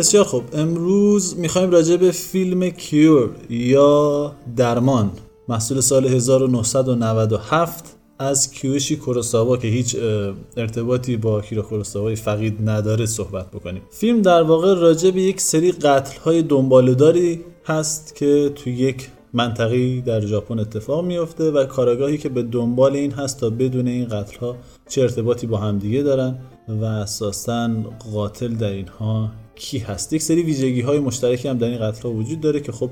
بسیار خوب. امروز می‌خوایم راجع به فیلم کیور یا درمان. محصول سال 1997 از کیوشی کوروساوا که هیچ ارتباطی با کیرو کوروساوای فقید نداره صحبت بکنیم. فیلم در واقع راجع به یک سری قتل های دنبالداری هست که تو یک منطقی در ژاپن اتفاق میفته و کاراگاهی که به دنبال این هست تا بدون این قتل ها چه ارتباطی با همدیگه دارن و اساسا قاتل در اینها کی هست؟ یک سری ویژگی های مشترکی هم در این قتل وجود داره که خب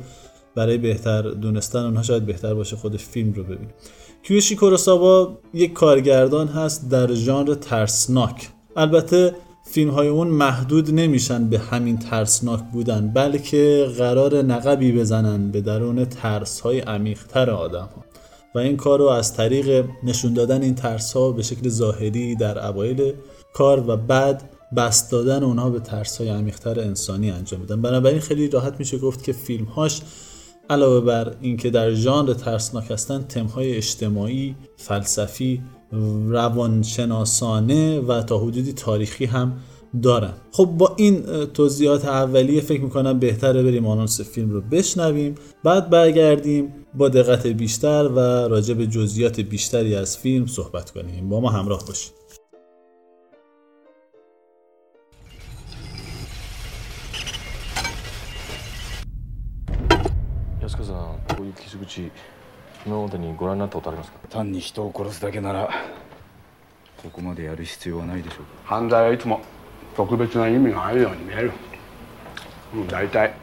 برای بهتر دونستن اونها شاید بهتر باشه خود فیلم رو ببینیم. کیوشی کوروساوا یک کارگردان هست در ژانر ترسناک. البته فیلم های اون محدود نمیشن به همین ترسناک بودن بلکه قرار نقبی بزنن به درون ترس های عمیقتر آدم ها و این کار رو از طریق نشون دادن این ترس ها به شکل ظاهری در اوایل کار و بعد بست دادن اونها به ترس های عمیقتر انسانی انجام میدن. بنابراین خیلی راحت میشه گفت که فیلم هاش علاوه بر اینکه در ژانر ترسناک هستن تمهای اجتماعی فلسفی روانشناسانه و تا حدودی تاریخی هم دارن. خب با این توضیحات اولیه فکر می‌کنم بهتره بریم آنونس فیلم رو بشنویم بعد برگردیم با دقت بیشتر و راجع به جزئیات بیشتری از فیلم صحبت کنیم. با ما همراه باشید. 傷口。ご覧になったことありますか単に人を殺すだけならここまでやる必要はないでしょう犯罪はいつも特別な意味があるように見えるうん大体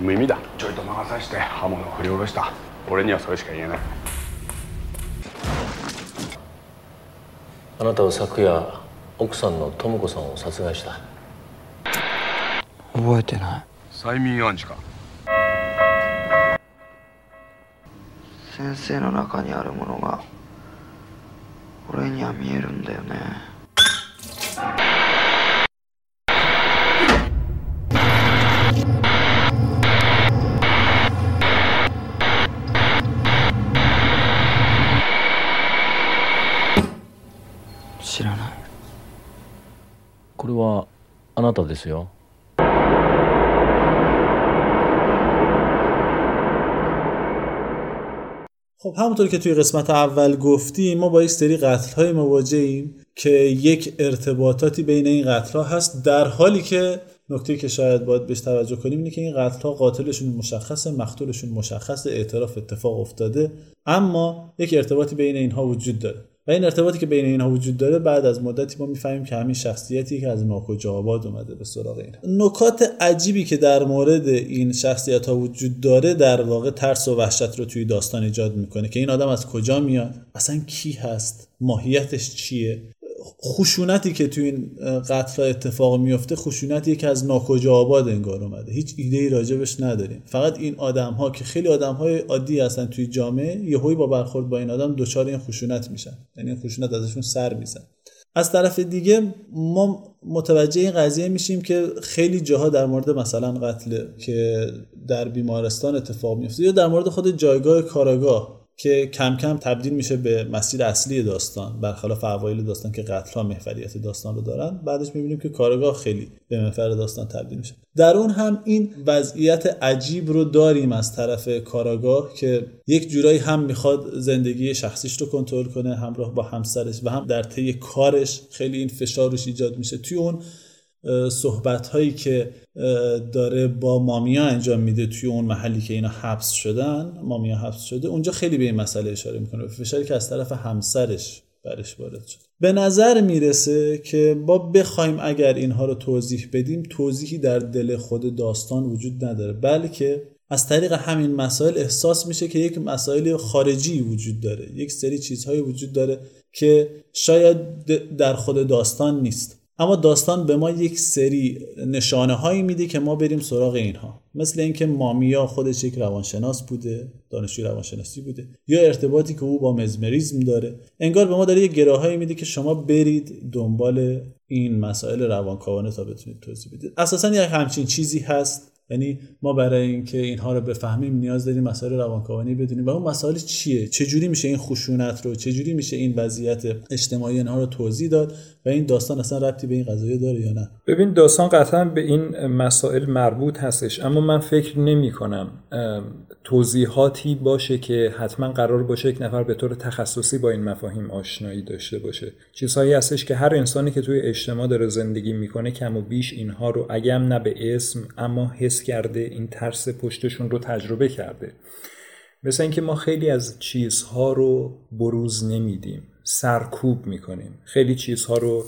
無意味だちょいと魔が差して刃物を振り下ろした俺にはそれしか言えないあなたは昨夜奥さんの智子さんを殺害した覚えてない催眠暗示か先生の中にあるものが俺には見えるんだよね。知らない。これはあなたですよ。خب همونطور که توی قسمت اول گفتیم ما با یک سری قتل های مواجهیم که یک ارتباطاتی بین این قتل ها هست در حالی که نکته که شاید باید بهش توجه کنیم اینه که این قتل ها قاتلشون مشخصه مقتولشون مشخصه اعتراف اتفاق افتاده اما یک ارتباطی بین اینها وجود داره. و این ارتباطی که بین اینها وجود داره بعد از مدتی ما می‌فهمیم که همین شخصیتی که از ناکجا آباد اومده به سراغ این. نکات عجیبی که در مورد این شخصیت ها وجود داره در واقع ترس و وحشت رو توی داستان ایجاد می‌کنه که این آدم از کجا میاد؟ اصلا کی هست؟ ماهیتش چیه؟ خشونتی که توی این قتل اتفاق میفته خشونتیه که از ناکجا آباد انگار اومده. هیچ ایده ای راجبش نداریم. فقط این آدم ها که خیلی آدم های عادی هستن توی جامعه یهویی با برخورد با این آدم دچار این خشونت میشن. یعنی این خشونت ازشون سر میزن. از طرف دیگه ما متوجه این قضیه میشیم که خیلی جاها در مورد مثلا قتل که در بیمارستان اتفاق میفته یا در مورد خود جایگاه کاراگاه که کم کم تبدیل میشه به مسیر اصلی داستان برخلاف اوایل داستان که قتل ها محوریت داستان رو دارن. بعدش می‌بینیم که کارگاه خیلی به محور داستان تبدیل میشه. در اون هم این وضعیت عجیب رو داریم از طرف کاراگاه که یک جورایی هم می‌خواد زندگی شخصیش رو کنترل کنه همراه با همسرش و هم در طی کارش خیلی این فشار روش ایجاد میشه. توی اون صحبت هایی که داره با مامیا انجام میده توی اون محلی که اینا حبس شدن مامیا حبس شده اونجا خیلی به این مسئله اشاره می‌کنه. فشاری که از طرف همسرش برش وارد شد. به نظر می‌رسه که با بخوایم اگر اینها رو توضیح بدیم توضیحی در دل خود داستان وجود نداره. بلکه از طریق همین مسائل احساس میشه که یک مسائل خارجی وجود داره. یک سری چیزهایی وجود داره که شاید در خود داستان نیست. اما داستان به ما یک سری نشانه هایی میده که ما بریم سراغ اینها. مثل اینکه مامیا خودش یک روانشناس بوده دانشجوی روانشناسی بوده یا ارتباطی که او با مزمریزم داره. انگار به ما داره یک گراهایی میده که شما برید دنبال این مسائل روانکاوانه تا بتونید توضیح بدید. اساسا یک همچین چیزی هست. یعنی ما برای اینکه اینها رو بفهمیم نیاز داریم مسائل روانکاوانی بدونیم. و اون مسائل چیه؟ چجوری میشه این خشونت رو چجوری میشه این وضعیت اجتماعی اینها رو توضیح داد؟ و این داستان اصلا ربطی به این قضایه داره یا نه؟ ببین داستان قطعا به این مسائل مربوط هستش. اما من فکر نمی کنم توضیحاتی باشه که حتما قرار باشه یک نفر به طور تخصصی با این مفاهیم آشنایی داشته باشه. چیزهایی هستش که هر انسانی که توی اجتماع داره زندگی می‌کنه کم و بیش اینها رو اگم نه به اسم اما حس کرده این ترس پشتشون رو تجربه کرده. مثل اینکه ما خیلی از چیزها رو بروز نمیدیم سرکوب می‌کنیم. خیلی چیزها رو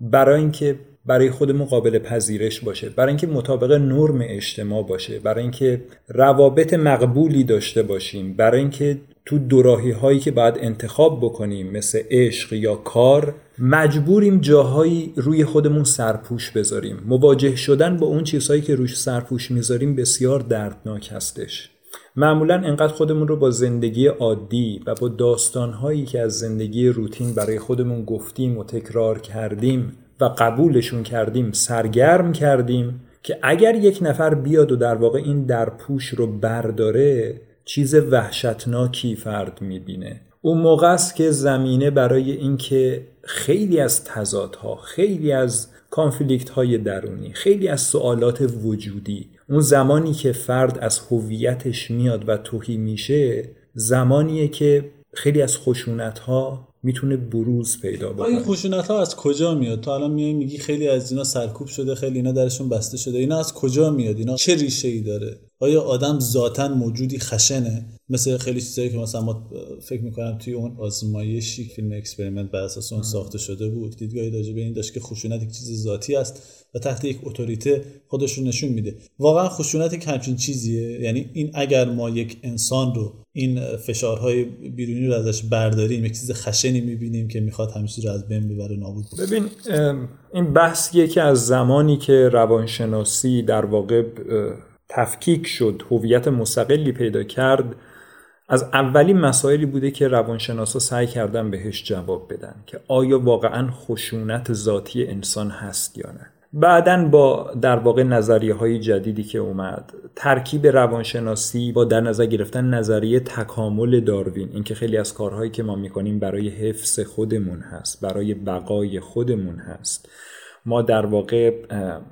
برای اینکه برای خودمون قابل پذیرش باشه برای اینکه مطابق نرم اجتماع باشه برای اینکه روابط مقبولی داشته باشیم برای اینکه تو دوراهی هایی که باید انتخاب بکنیم مثل عشق یا کار مجبوریم جاهایی روی خودمون سرپوش بذاریم. مواجه شدن با اون چیزهایی که روش سرپوش می‌ذاریم بسیار دردناک هستش. معمولا انقدر خودمون رو با زندگی عادی و با داستانهایی که از زندگی روتین برای خودمون گفتیم و تکرار کردیم و قبولشون کردیم سرگرم کردیم که اگر یک نفر بیاد و در واقع این درپوش رو برداره چیز وحشتناکی فرد می‌بینه. اون موقع است که زمینه برای اینکه خیلی از تضادها خیلی از کانفلیکت های درونی خیلی از سوالات وجودی اون زمانی که فرد از هویتش میاد و توهی میشه زمانیه که خیلی از خشونت ها می‌تونه بروز پیدا بکنه. این خشونت ها از کجا میاد؟ تو الان میای میگی خیلی از اینا سرکوب شده خیلی اینا درشون بسته شده. اینا از کجا میاد؟ اینا چه ریشه ای داره؟ آیا آدم ذاتا موجودی خشنه؟ مثل خیلی چیزایی که مثلا ما فکر می‌کنم توی اون آزمایشی فیلم Experiment بر اساس اون ساخته شده بود دیدگاهی راجع به این داشت که خشونت یک چیز ذاتی است. و تحت یک اتوریته خودش رو نشون میده. واقعا خشونت یک همچین چیزیه. یعنی این اگر ما یک انسان رو این فشارهای بیرونی رو ازش برداریم یک چیز خشنی می‌بینیم که می‌خواد همیشه رو از بین ببره نابود ببین این بحث یکی از زمانی که روانشناسی در واقع تفکیک شد هویت مستقلی پیدا کرد از اولین مسائلی بوده که روانشناسا سعی کردن بهش جواب بدن که آیا واقعا خشونت ذاتی انسان هست یا نه. بعدا با در واقع نظریه های جدیدی که اومد ترکیب روانشناسی با در نظر گرفتن نظریه تکامل داروین اینکه خیلی از کارهایی که ما می‌کنیم برای حفظ خودمون هست برای بقای خودمون هست. ما در واقع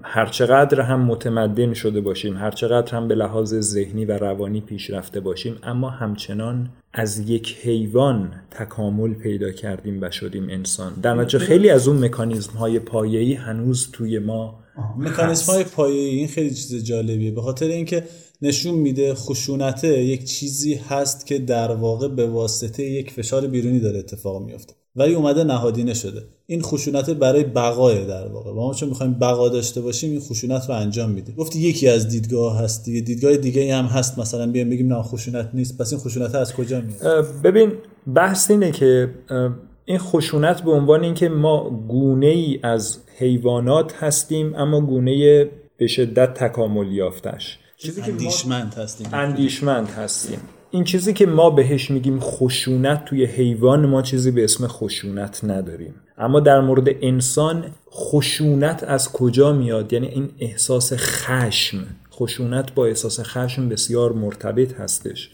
هرچقدر هم متمدن شده باشیم هرچقدر هم به لحاظ ذهنی و روانی پیشرفته باشیم اما همچنان از یک حیوان تکامل پیدا کردیم و شدیم انسان. در نتیجه خیلی از اون مکانیزم های پایه‌ای هنوز توی ما مکانیزم های پایه‌ای این خیلی چیز جالبیه. به خاطر اینکه نشون میده خشونته یک چیزی هست که در واقع به واسطه یک فشار بیرونی داره اتفاق میفته ولی اومده نهادینه شده. این خشونت برای بقای در واقع. و ما چون می‌خوایم بقا داشته باشیم این خشونت رو انجام میده گفتی یکی از دیدگاه هست دیگه. دیدگاه دیگه هم هست. مثلا بیایم بگیم نه خشونت نیست. پس این خشونت از کجا میاد؟ ببین بحث اینه که این خشونت به عنوان اینکه ما گونه ای از حیوانات هستیم اما گونه به شدت تکامل یافتش چیزی که اندیشمند هستیم. اندیشمند هستیم. این چیزی که ما بهش میگیم خشونت توی حیوان ما چیزی به اسم خشونت نداریم. اما در مورد انسان خشونت از کجا میاد؟ یعنی این احساس خشم. خشونت با احساس خشم بسیار مرتبط هستش.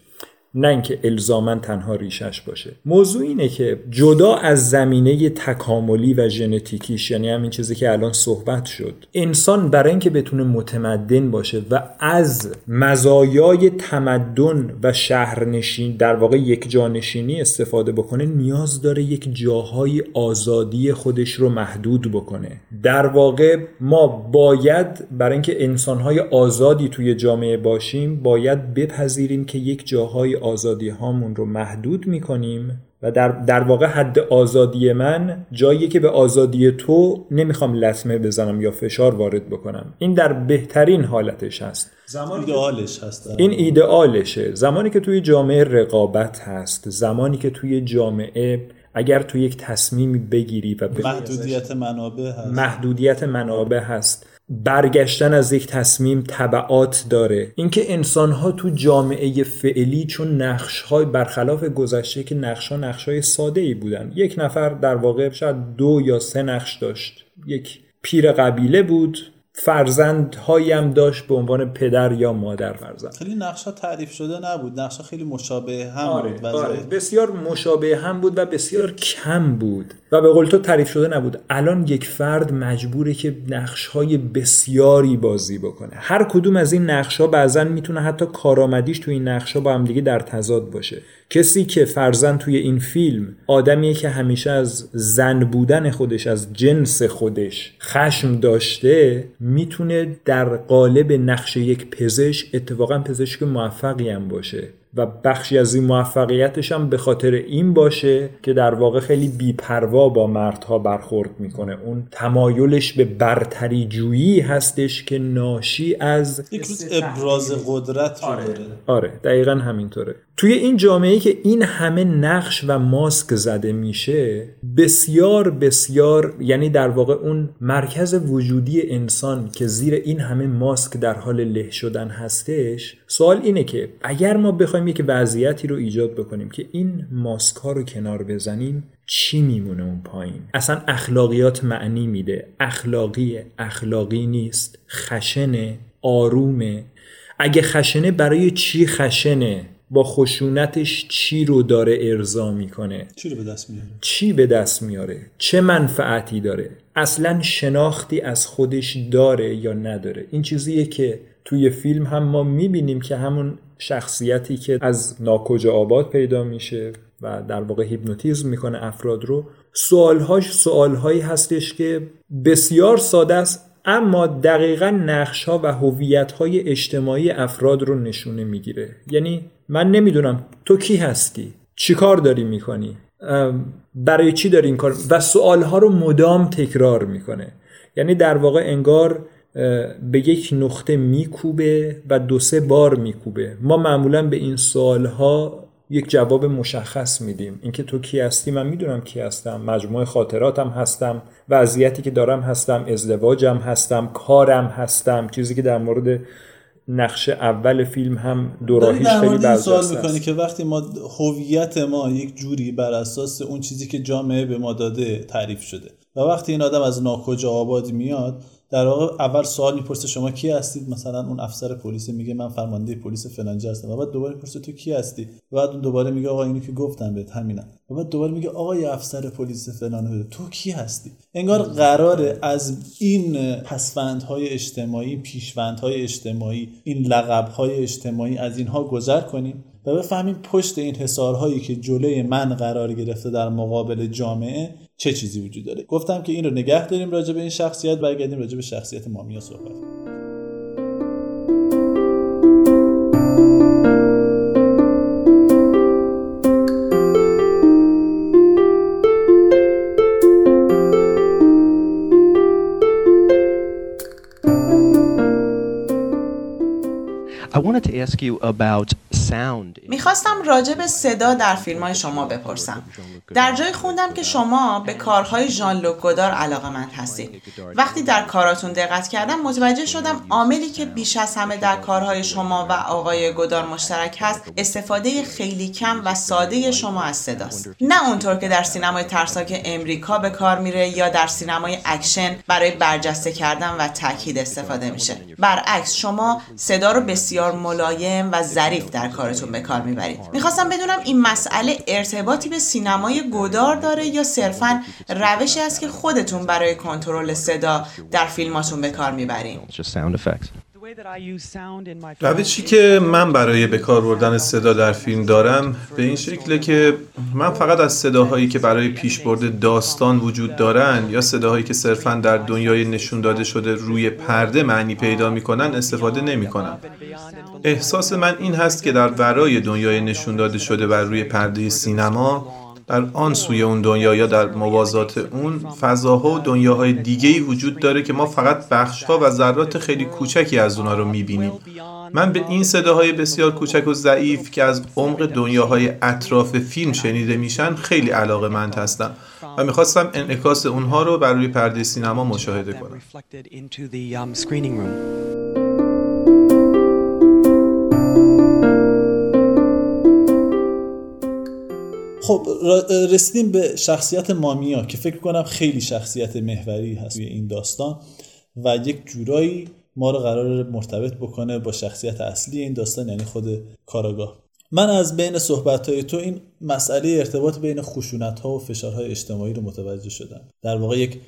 نه اینکه الزاما تنها ریشش باشه. موضوع اینه که جدا از زمینه تکاملی و ژنتیکیش یعنی همین چیزی که الان صحبت شد انسان برای اینکه بتونه متمدن باشه و از مزایای تمدن و شهرنشین در واقع یک جانشینی استفاده بکنه نیاز داره یک جاهای آزادی خودش رو محدود بکنه. در واقع ما باید برای اینکه انسانهای آزادی توی جامعه باشیم باید بپذیریم که یک جاهای آزادی هامون رو محدود می‌کنیم و در, در واقع حد آزادی من جایی که به آزادی تو نمی‌خوام لطمه بزنم یا فشار وارد بکنم. این در بهترین حالتش هست. زمانی ایدئالش هست. این ایدئالشه. زمانی که توی جامعه رقابت هست زمانی که توی جامعه اگر تو یک تصمیمی بگیری و محدودیت منابع هست. محدودیت منابع هست. برگشتن از یک تصمیم طبعات داره. اینکه انسان ها تو جامعه فعلی چون نقش های برخلاف گذشته که نقش ها نقش های ساده ای بودن. یک نفر در واقع شاید دو یا سه نقش داشت. یک پیر قبیله بود فرزند هم داشت به عنوان پدر یا مادر فرزند. خیلی نقشا تعریف شده نبود. نقشا خیلی مشابه هم آره، بود. آره. بسیار مشابه هم بود و بسیار کم بود. و به قول تو تعریف شده نبود. الان یک فرد مجبوره که نقش های بسیاری بازی بکنه. هر کدوم از این نقش ها بعضا می‌تونه حتی کارآمدیش توی این نقش ها با هم دیگه در تضاد باشه. کسی که فرزن توی این فیلم آدمیه که همیشه از زن بودن خودش از جنس خودش خشم داشته می‌تونه در قالب نقش یک پزشک اتفاقا پزشک موفقی هم باشه. و بخشی از این موفقیتش هم به خاطر این باشه که در واقع خیلی بیپروا با مردها برخورد می‌کنه. اون تمایلش به برتری جویی هستش که ناشی از یک روز ابراز قدرت رو آره. داره. آره دقیقا همینطوره. توی این جامعه که این همه نقش و ماسک زده میشه بسیار بسیار یعنی در واقع اون مرکز وجودی انسان که زیر این همه ماسک در حال له شدن هستش سوال اینه که اگر ما بخوایم یک وضعیتی رو ایجاد بکنیم که این ماسک ها رو کنار بزنیم چی میمونه اون پایین؟ اصلا اخلاقیات معنی میده. اخلاقی اخلاقی نیست. خشنه آرومه. اگه خشنه برای چی خشنه؟ با خشونتش چی رو داره ارضا می‌کنه؟ چی رو به دست میاره؟ چی به دست میاره؟ چه منفعتی داره؟ اصلا شناختی از خودش داره یا نداره؟ این چیزیه که توی فیلم هم ما می‌بینیم که همون شخصیتی که از ناکجا آباد پیدا میشه و در واقع هیپنوتیزم می‌کنه افراد رو سوالهاش سوالهایی هستش که بسیار ساده است. اما دقیقا نقش ها و هویت های اجتماعی افراد رو نشونه می‌گیره. یعنی من نمی‌دونم تو کی هستی؟ چی کار داری می‌کنی؟ برای چی داری این کار؟ و سوال ها رو مدام تکرار می‌کنه. یعنی در واقع انگار به یک نقطه میکوبه و دو سه بار میکوبه. ما معمولا به این سوال ها یک جواب مشخص میدیم. اینکه تو کی هستی؟ من می‌دونم کی هستم. مجموعه خاطراتم هستم. وضعیتی که دارم هستم. ازدواجم هستم. کارم هستم. چیزی که در مورد نقش اول فیلم هم دوراهیش خیلی برجسته سوال می‌کنی که وقتی ما هویت ما یک جوری بر اساس اون چیزی که جامعه به ما داده تعریف شده و وقتی این آدم از ناکجا آباد میاد در واقع اول سوال می‌پرسه شما کی هستید؟ مثلا اون افسر پلیس میگه من فرمانده پلیس فلانجا هستم. و بعد دوباره می‌پرسه تو کی هستی؟ و بعد اون دوباره میگه آقا اینو که گفتم بهت همینم و بعد دوباره میگه آقا یه افسر پلیس فلان تو کی هستی؟ انگار قراره از این پسوندهای اجتماعی پیشوندهای اجتماعی این لقبهای اجتماعی از اینها گذر کنیم و بفهمیم پشت این حسارهایی که جلوی من قرار گرفته در مقابل جامعه چه چیزی وجود داره؟ گفتم که این رو نگه داریم راجع به این شخصیت برگردیم راجع به شخصیت مامیا صحبت I wanted to ask you about می‌خواستم راجع به صدا در فیلم های شما بپرسم. در جای خوندم که شما به کارهای ژان لوک گودار علاقه مند هستید. وقتی در کاراتون دقت کردم متوجه شدم عاملی که بیش از همه در کارهای شما و آقای گودار مشترک هست استفاده خیلی کم و ساده شما از صداست. نه اونطور که در سینمای ترسناک امریکا به کار میره یا در سینمای اکشن برای برجسته کردن و تاکید استفاده میشه. برعکس شما صدا رو بسیار ملایم و ظریف در کارتون به کار می‌برید. می‌خواستم بدونم این مسئله ارتباطی به سینمای گدار داره یا صرفا روشی است که خودتون برای کنترل صدا در فیلماتون به کار می‌برین روشی که من برای به کار بردن صدا در فیلم دارم به این شکله که من فقط از صداهایی که برای پیشبرد داستان وجود دارن یا صداهایی که صرفا در دنیای نشون داده شده روی پرده معنی پیدا می‌کنن استفاده نمی‌کنم. احساس من این هست که در ورای دنیای نشون داده شده بر روی پرده سینما در آن سوی اون دنیا یا در موازات اون فضاها و دنیاهای دیگه ای وجود داره که ما فقط بخشها و ذرات خیلی کوچکی از اونها رو می‌بینیم. من به این صداهای بسیار کوچک و ضعیف که از عمق دنیاهای اطراف فیلم شنیده میشن خیلی علاقه مند هستم و می‌خواستم انعکاس اونها رو بر روی پرده سینما مشاهده کنم. خب رسیدیم به شخصیت مامیا که فکر کنم خیلی شخصیت محوری هست توی این داستان و یک جورایی ما رو قرار مرتبط بکنه با شخصیت اصلی این داستان یعنی خود کاراگاه. من از بین صحبت های تو این مسئله ارتباط بین خشونت ها و فشارهای اجتماعی رو متوجه شدم. در واقع یک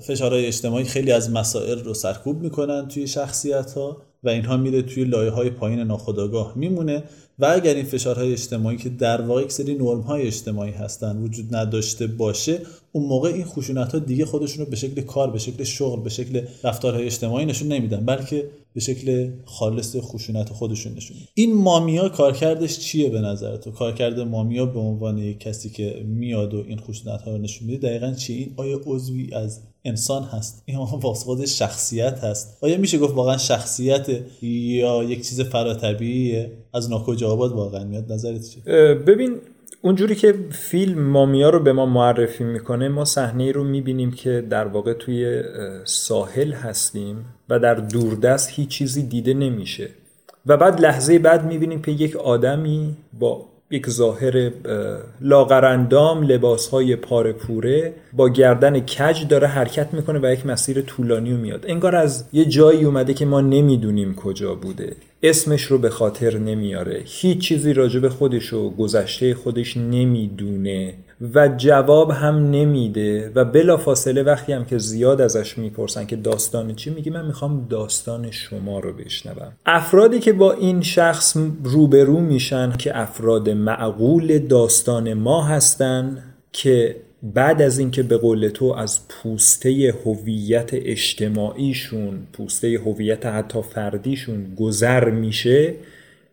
فشارهای اجتماعی خیلی از مسائل رو سرکوب می‌کنن توی شخصیت ها و اینها میره توی لایه های پایین ناخودآگاه میمونه و اگر این فشارهای اجتماعی که در واقع یک سری نرم های اجتماعی هستن وجود نداشته باشه اون موقع این خشونت ها دیگه خودشون رو به شکل کار به شکل شغل به شکل رفتارهای اجتماعی نشون نمیدن بلکه به شکل خالص خشونت خودشون نشون میدن. این مامیا کارکردش چیه به نظر تو؟ کارکرد مامیا به عنوان کسی که میاد و این خشونت ها رو نشون میده دقیقا چی؟ این آیا عضوی از انسان هست؟ این واسه شخصیت هست؟ آیا میشه گفت واقعا شخصیت یا یک چیز فراتبیعیه از ناکجا آباد واقعا میاد؟ نظرت چیه؟ ببین اونجوری که فیلم مامیا رو به ما معرفی می‌کنه ما صحنه رو می‌بینیم که در واقع توی ساحل هستیم و در دوردست هیچ چیزی دیده نمیشه. و بعد لحظه بعد می‌بینیم که یک آدمی با یک ظاهر لاغرندام لباس های پاره پوره با گردن کج داره حرکت می‌کنه و یک مسیر طولانی میاد. انگار از یه جایی اومده که ما نمی‌دونیم کجا بوده. اسمش رو به خاطر نمیاره. هیچ چیزی راجع خودش و گذشته خودش نمی‌دونه و جواب هم نمیده و بلا فاصله وقتی هم که زیاد ازش می‌پرسن که داستان چی میگه من می‌خوام داستان شما رو بشنوم. افرادی که با این شخص روبرو میشن که افراد معقول داستان ما هستن که بعد از اینکه به قول تو از پوسته هویت اجتماعیشون پوسته هویت حتی فردیشون گذر میشه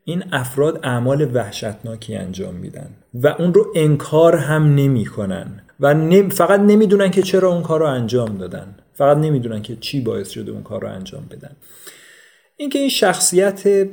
این افراد اعمال وحشتناکی انجام میدن و اون رو انکار هم نمی‌کنن و فقط نمی‌دونن که چرا اون کار رو انجام دادن. فقط نمی‌دونن که چی باعث شده اون کار رو انجام بدن. اینکه این شخصیت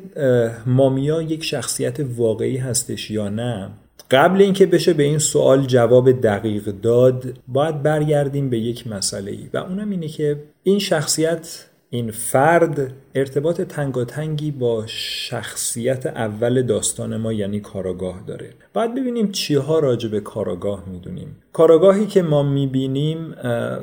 مامیا یک شخصیت واقعی هستش یا نه قبل اینکه بشه به این سوال جواب دقیق داد باید برگردیم به یک مسئله ای و اونم اینه که این شخصیت این فرد ارتباط تنگاتنگی با شخصیت اول داستان ما یعنی کاراگاه داره. باید ببینیم چیها راجع به کاراگاه می‌دونیم. کاراگاهی که ما می‌بینیم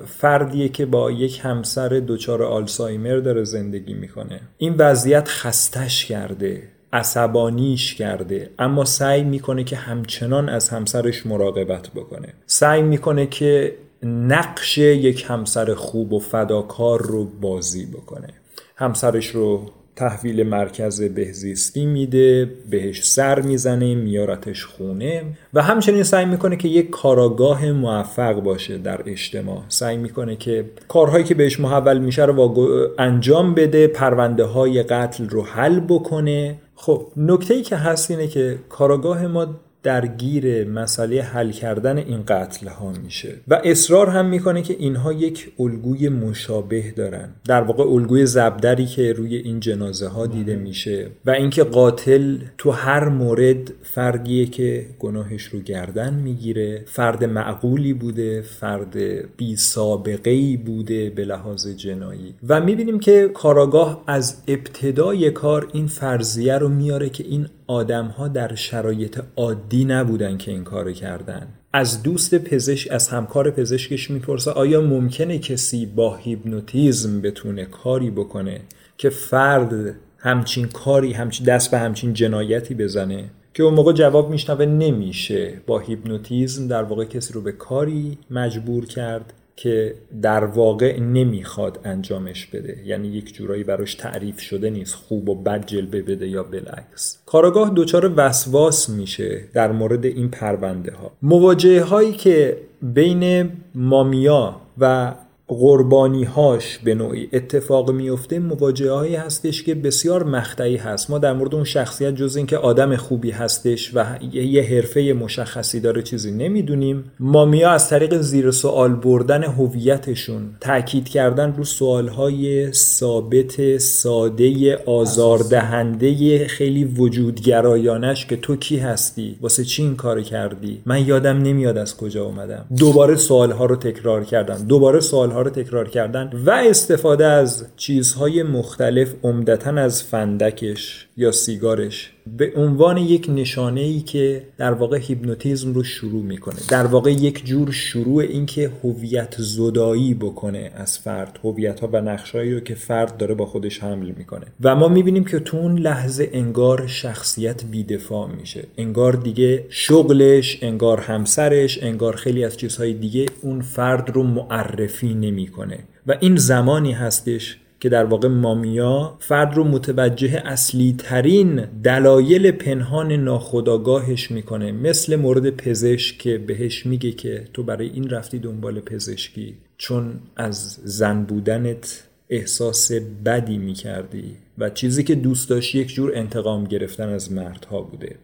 فردیه که با یک همسر دچار آلزایمر داره زندگی می‌کنه. این وضعیت خستش کرده. عصبانیش کرده اما سعی می‌کنه که همچنان از همسرش مراقبت بکنه. سعی می‌کنه که نقش یک همسر خوب و فداکار رو بازی بکنه. همسرش رو تحویل مرکز بهزیستی میده بهش سر می‌زنه میارتش خونه و همچنین سعی می‌کنه که یک کاراگاه موفق باشه در اجتماع. سعی می‌کنه که کارهایی که بهش محول میشه رو انجام بده پرونده های قتل رو حل بکنه خب نکته ای که هست اینه که کاراگاه ما درگیر مسئله حل کردن این قتل ها میشه. و اصرار هم می‌کنه که اینها یک الگوی مشابه دارن. در واقع الگوی زبدری که روی این جنازه ها دیده میشه. و اینکه قاتل تو هر مورد فردیه که گناهش رو گردن می‌گیره. فرد معقولی بوده فرد بی سابقه ای بوده به لحاظ جنایی. و می‌بینیم که کاراگاه از ابتدای کار این فرضیه رو میاره که این آدم ها در شرایط عادی نبودن که این کار کردن. از دوست پزشک از همکار پزشکش می‌پرسه آیا ممکنه کسی با هیپنوتیزم بتونه کاری بکنه که فرد همچین کاری همچین دست به همچین جنایتی بزنه؟ که اون موقع جواب میشنوه نمیشه. با هیپنوتیزم در واقع کسی رو به کاری مجبور کرد که در واقع نمی‌خواد انجامش بده. یعنی یک جورایی براش تعریف شده نیست خوب و بد جلبه بده یا بالعکس. کاراگاه دچار وسواس میشه در مورد این پرونده ها مواجهه هایی که بین مامیا و قربانی هاش به نوعی اتفاق میفته مواجهه هایی هستش که بسیار مخدعی هست. ما در مورد اون شخصیت جز اینکه آدم خوبی هستش و یه حرفه مشخصی داره چیزی نمی‌دونیم. مامیا از طریق زیر سوال بردن هویتشون تاکید کردن رو سوال های ثابت ساده آزاردهنده خیلی وجودگرایانش که تو کی هستی؟ واسه چی این کار کردی؟ من یادم نمیاد از کجا اومدم. دوباره سوال ها رو تکرار کردن دوباره سوال رو تکرار کردن و استفاده از چیزهای مختلف عمدتا از فندکش یا سیگارش. به عنوان یک نشانه ای که در واقع هیپنوتیزم رو شروع می‌کنه. در واقع یک جور شروع اینکه هویت زدایی بکنه از فرد هویت ها و نقشهایی رو که فرد داره با خودش حمل می‌کنه. و ما می‌بینیم که تو اون لحظه انگار شخصیت بیدفاع میشه. انگار دیگه شغلش انگار همسرش انگار خیلی از چیزهای دیگه اون فرد رو معرفی نمی‌کنه. و این زمانی هستش که در واقع مامیا فرد رو متوجه اصلی ترین دلایل پنهان ناخداگاهش می‌کنه. مثل مورد پزشک که بهش میگه که تو برای این رفتی دنبال پزشکی چون از زن بودنت احساس بدی می‌کردی و چیزی که دوست داشتی یک جور انتقام گرفتن از مردها بوده.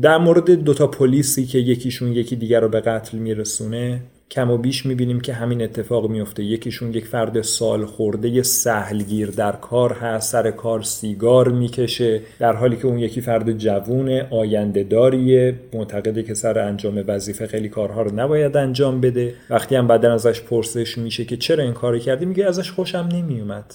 در مورد دوتا پلیسی که یکیشون یکی دیگر رو به قتل میرسونه کم و بیش می‌بینیم که همین اتفاق میفته یکیشون یک فرد سال خورده سهلگیر در کار هست سر کار سیگار می‌کشه در حالی که اون یکی فرد جوون آینده داریه معتقده که سر انجام وظیفه خیلی کارها رو نباید انجام بده. وقتی هم بعدا ازش پرسش میشه که چرا این کاری کردی میگه ازش خوشم نمیومد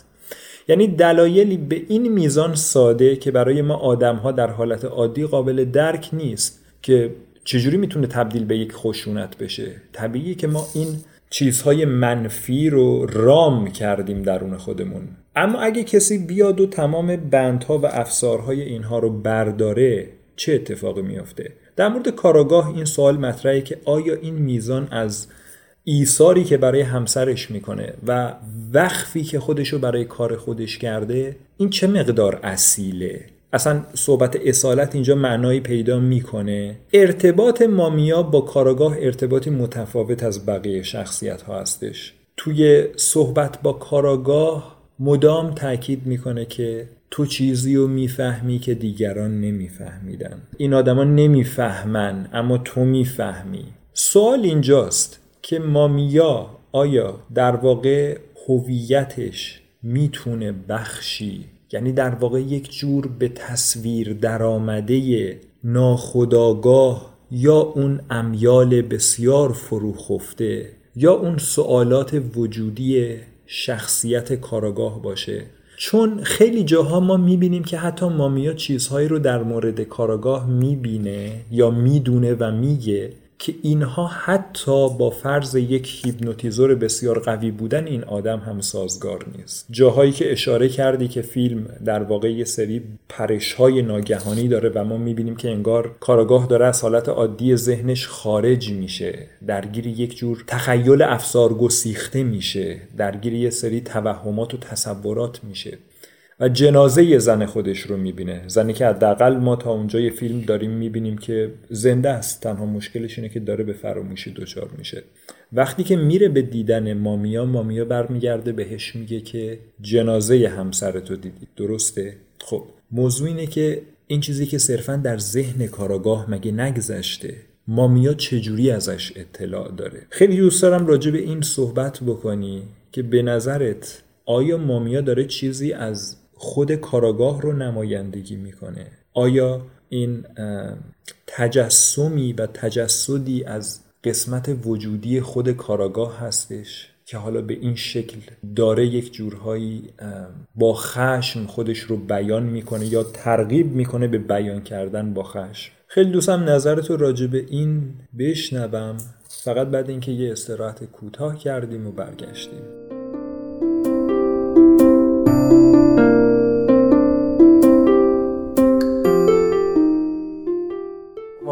یعنی دلایلی به این میزان ساده که برای ما آدم در حالت عادی قابل درک نیست که چجوری می‌تونه تبدیل به یک خشونت بشه؟ طبیعیه که ما این چیزهای منفی رو رام کردیم درون خودمون. اما اگه کسی بیاد و تمام بندها و افسارهای اینها رو برداره چه اتفاقی میافته؟ در مورد کاراگاه این سوال مطرحه که آیا این میزان از ایثاری که برای همسرش می‌کنه و وقفی که خودشو برای کار خودش کرده این چه مقدار اصیله؟ اصلا صحبت اصالت اینجا معنایی پیدا می‌کنه. ارتباط مامیا با کاراگاه ارتباطی متفاوت از بقیه شخصیت ها هستش. توی صحبت با کاراگاه مدام تاکید می‌کنه که تو چیزی رو می‌فهمی که دیگران نمیفهمیدن. این آدما نمی‌فهمن اما تو می‌فهمی. سوال اینجاست که مامیا آیا در واقع هویتش می‌تونه بخشی یعنی در واقع یک جور به تصویر درآمده ناخداگاه یا اون امیال بسیار فروخفته یا اون سوالات وجودی شخصیت کاراگاه باشه. چون خیلی جاها ما می‌بینیم که حتی مامیا چیزهایی رو در مورد کاراگاه می‌بینه یا می‌دونه و میگه که اینها حتی با فرض یک هیپنوتیزور بسیار قوی بودن این آدم هم سازگار نیست. جاهایی که اشاره کردی که فیلم در واقع یه سری پرش های ناگهانی داره و ما می‌بینیم که انگار کاراگاه داره از حالت عادی ذهنش خارج میشه. درگیر یک جور تخیل افسار گسیخته میشه. درگیر یه سری توهمات و تصورات میشه. و جنازه زن خودش رو می‌بینه. زنی که حداقل ما تا اونجای فیلم داریم می‌بینیم که زنده است. تنها مشکلش اینه که داره به فراموشی دچار میشه. وقتی که میره به دیدن مامیا مامیا برمیگرده بهش میگه که جنازه همسرتو دیدی. درسته؟ خب موضوع اینه که این چیزی که صرفا در ذهن کاراگاه مگه نگذشته؟ مامیا چجوری ازش اطلاع داره؟ خیلی دوست دارم راجع به این صحبت بکنی که به نظرت آیا مامیا داره چیزی از خود کاراگاه رو نمایندگی می‌کنه. آیا این تجسمی و تجسدی از قسمت وجودی خود کاراگاه هستش که حالا به این شکل داره یک جورهایی با خشم خودش رو بیان می‌کنه یا ترغیب می‌کنه به بیان کردن با خشم؟ خیلی دوستم نظرتو راجع به این بشنوم. فقط بعد اینکه یه استراحت کوتاه کردیم و برگشتیم.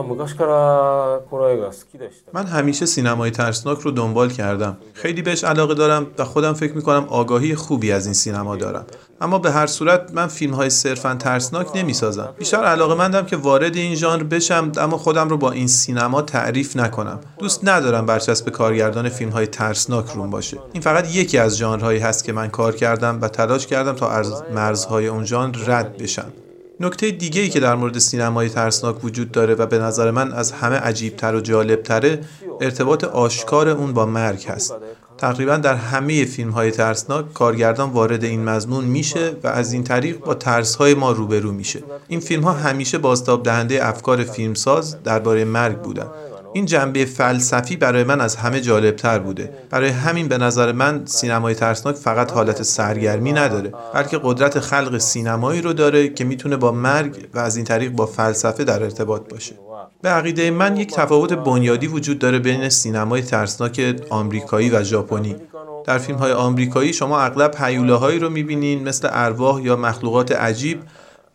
昔からこの映画好きでした من همیشه سینمای ترسناک رو دنبال کردم خیلی بهش علاقه دارم و خودم فکر میکنم آگاهی خوبی از این سینما دارم اما به هر صورت من فیلم های صرفا ترسناک نمیسازم بیشتر علاقه مندم که وارد این ژانر بشم اما خودم رو با این سینما تعریف نکنم دوست ندارم برچسب کارگردان فیلم های ترسناک روم باشه این فقط یکی از ژانرهایی هست که من کار کردم و تلاش کردم تا از مرزهای اون ژانر رد بشم نکته دیگه ای که در مورد سینمای ترسناک وجود داره و به نظر من از همه عجیبتر و جالبتره ارتباط آشکار اون با مرگ هست. تقریبا در همه فیلم های ترسناک کارگردان وارد این مضمون میشه و از این طریق با ترس های ما روبرو میشه. این فیلم ها همیشه بازتاب دهنده افکار فیلمساز درباره مرگ بودن. این جنبه فلسفی برای من از همه جالبتر بوده. برای همین به نظر من سینمای ترسناک فقط حالت سرگرمی نداره بلکه قدرت خلق سینمایی رو داره که می‌تونه با مرگ و از این طریق با فلسفه در ارتباط باشه. به عقیده من یک تفاوت بنیادی وجود داره بین سینمای ترسناک آمریکایی و ژاپنی. در فیلم های آمریکایی شما اغلب هیولاهایی رو می‌بینین مثل ارواح یا مخلوقات عجیب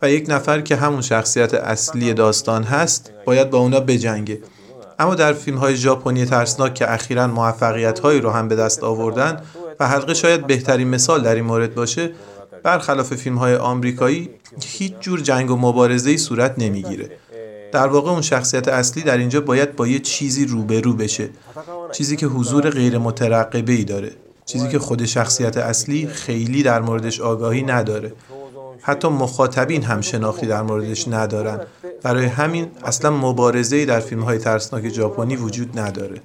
و یک نفر که همون شخصیت اصلی داستان هست باید با اونا بجنگه. اما در فیلم های ژاپنی ترسناک که اخیرا موفقیت هایی رو هم به دست آوردن و حلقه شاید بهترین مثال در این مورد باشه برخلاف فیلم های آمریکایی هیچ جور جنگ و مبارزه ای صورت نمی‌گیره. در واقع اون شخصیت اصلی در اینجا باید با یه چیزی روبرو بشه. چیزی که حضور غیر مترقبه ای داره. چیزی که خود شخصیت اصلی خیلی در موردش آگاهی نداره. حتی مخاطبین هم شناختی در موردش ندارن. برای همین اصلا مبارزه در فیلم های ترسناک ژاپنی وجود نداره.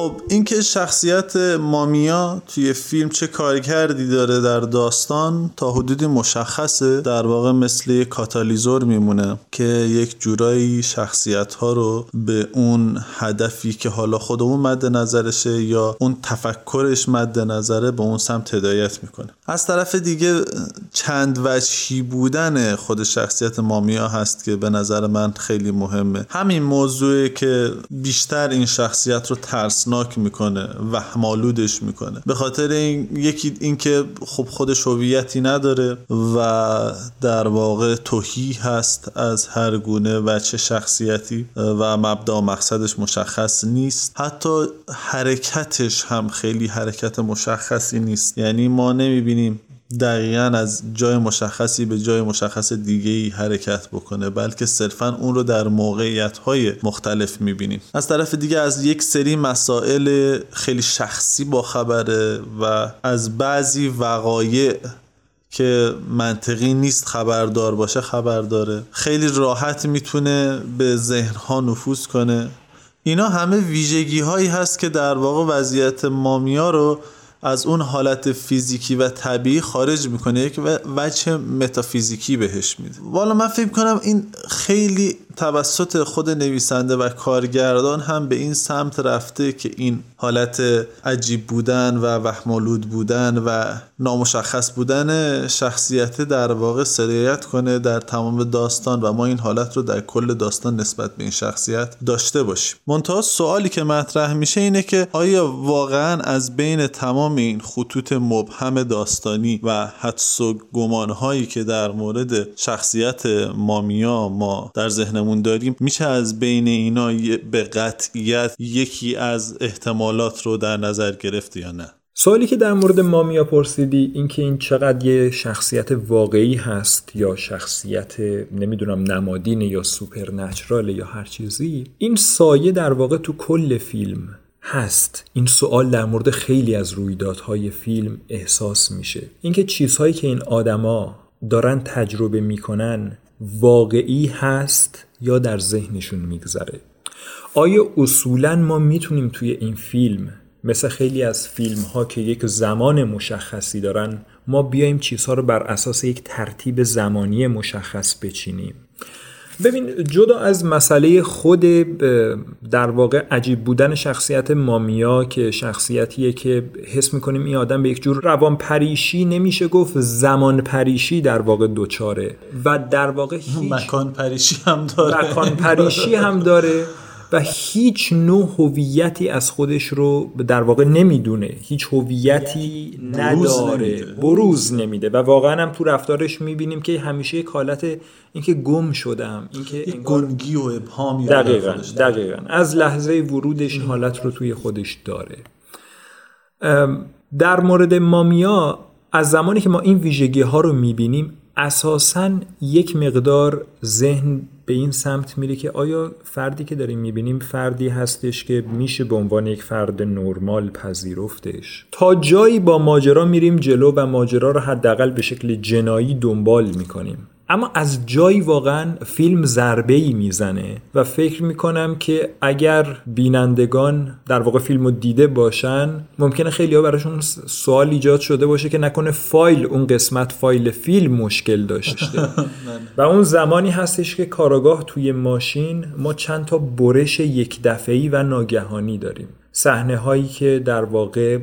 خب اینکه شخصیت مامیا توی فیلم چه کارکردی داره در داستان تا حدودی مشخصه در واقع مثل یک کاتالیزور میمونه که یک جورایی شخصیت ها رو به اون هدفی که حالا خودمون مد نظرشه یا اون تفکرش مد نظره به اون سمت هدایت می‌کنه. از طرف دیگه چند وجهی بودن خود شخصیت مامیا هست که به نظر من خیلی مهمه. همین موضوعی که بیشتر این شخصیت رو ترسناک می‌کنه وهمالودش می‌کنه. به خاطر این یکی اینکه خب خودش هویتی نداره و در واقع توهی هست از هر گونه وچه شخصیتی و مبدا و مقصدش مشخص نیست. حتی حرکتش هم خیلی حرکت مشخصی نیست. یعنی ما نمی‌بینیم دقیقا از جای مشخصی به جای مشخص دیگه ای حرکت بکنه بلکه صرفا اون رو در موقعیت های مختلف می‌بینیم. از طرف دیگه از یک سری مسائل خیلی شخصی با خبره و از بعضی وقایع که منطقی نیست خبردار باشه خبر داره خیلی راحت می‌تونه به ذهنها نفوذ کنه. اینا همه ویژگی هایی هست که در واقع وضعیت مامیا رو از اون حالت فیزیکی و طبیعی خارج می‌کنه یک وجه متافیزیکی بهش میده. والا من فکر کنم این خیلی توسط خود نویسنده و کارگردان هم به این سمت رفته که این حالت عجیب بودن و وهمالود بودن و نامشخص بودن شخصیت در واقع سریعت کنه در تمام داستان و ما این حالت رو در کل داستان نسبت به این شخصیت داشته باشیم. منتها سوالی که مطرح میشه اینه که آیا واقعا از بین تمام این خطوط مبهم داستانی و حدس و گمانهایی که در مورد شخصیت مامیا ما در ذهنمون داریم میشه از بین اینا به قطعیت یکی از احتمالات رو در نظر گرفت یا نه؟ سوالی که در مورد مامیا پرسیدی اینکه این چقدر یه شخصیت واقعی هست یا شخصیت نمی‌دونم نمادین یا سوپر یا هر چیزی این سایه در واقع تو کل فیلم هست. این سوال در مورد خیلی از رویدادهای فیلم احساس میشه. اینکه چیزهایی که این آدما دارن تجربه می‌کنن واقعی هست یا در ذهنشون میگذره؟ آیا اصولا ما می‌تونیم توی این فیلم مثل خیلی از فیلم ها که یک زمان مشخصی دارن ما بیایم چیزها رو بر اساس یک ترتیب زمانی مشخص بچینیم؟ ببین جدا از مسئله خود در واقع عجیب بودن شخصیت مامیا که شخصیتیه که حس می‌کنیم این آدم به یک جور روان پریشی نمیشه گفت زمان پریشی در واقع دوچاره. و در واقع هیچ مکان پریشی هم داره. مکان پریشی هم داره. و هیچ نوع هویتی از خودش رو در واقع نمی‌دونه. هیچ هویتی نداره. بروز نمیده. و واقعا هم تو رفتارش می‌بینیم که همیشه یک حالت اینکه گم شدم اینکه گنگی و ابهامی دقیقا دقیقا. از لحظه ورودش این حالت رو توی خودش داره. در مورد مامیا از زمانی که ما این ویژگی ها رو می‌بینیم اساسا یک مقدار ذهن به این سمت میره که آیا فردی که داریم می‌بینیم فردی هستش که میشه به عنوان یک فرد نرمال پذیرفتش؟ تا جایی با ماجرا میریم جلو و ماجرا رو حداقل به شکل جنایی دنبال می‌کنیم. اما از جایی واقعا فیلم ضربه ای می‌زنه و فکر می‌کنم که اگر بینندگان در واقع فیلم رو دیده باشن ممکنه خیلی ها براشون سوال ایجاد شده باشه که نکنه فایل اون قسمت فایل فیلم مشکل داشته. و اون زمانی هستش که کاراگاه توی ماشین ما چند تا برش یک دفعی و ناگهانی داریم. صحنه هایی که در واقع